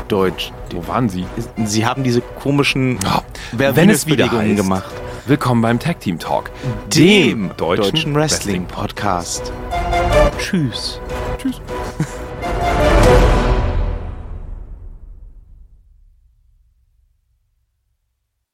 Deutsch. wo waren Sie? Sie haben diese komischen wenn es wieder heißt, gemacht. willkommen beim Tag Team Talk, Dem deutschen, deutschen Wrestling Podcast. Tschüss. Tschüss.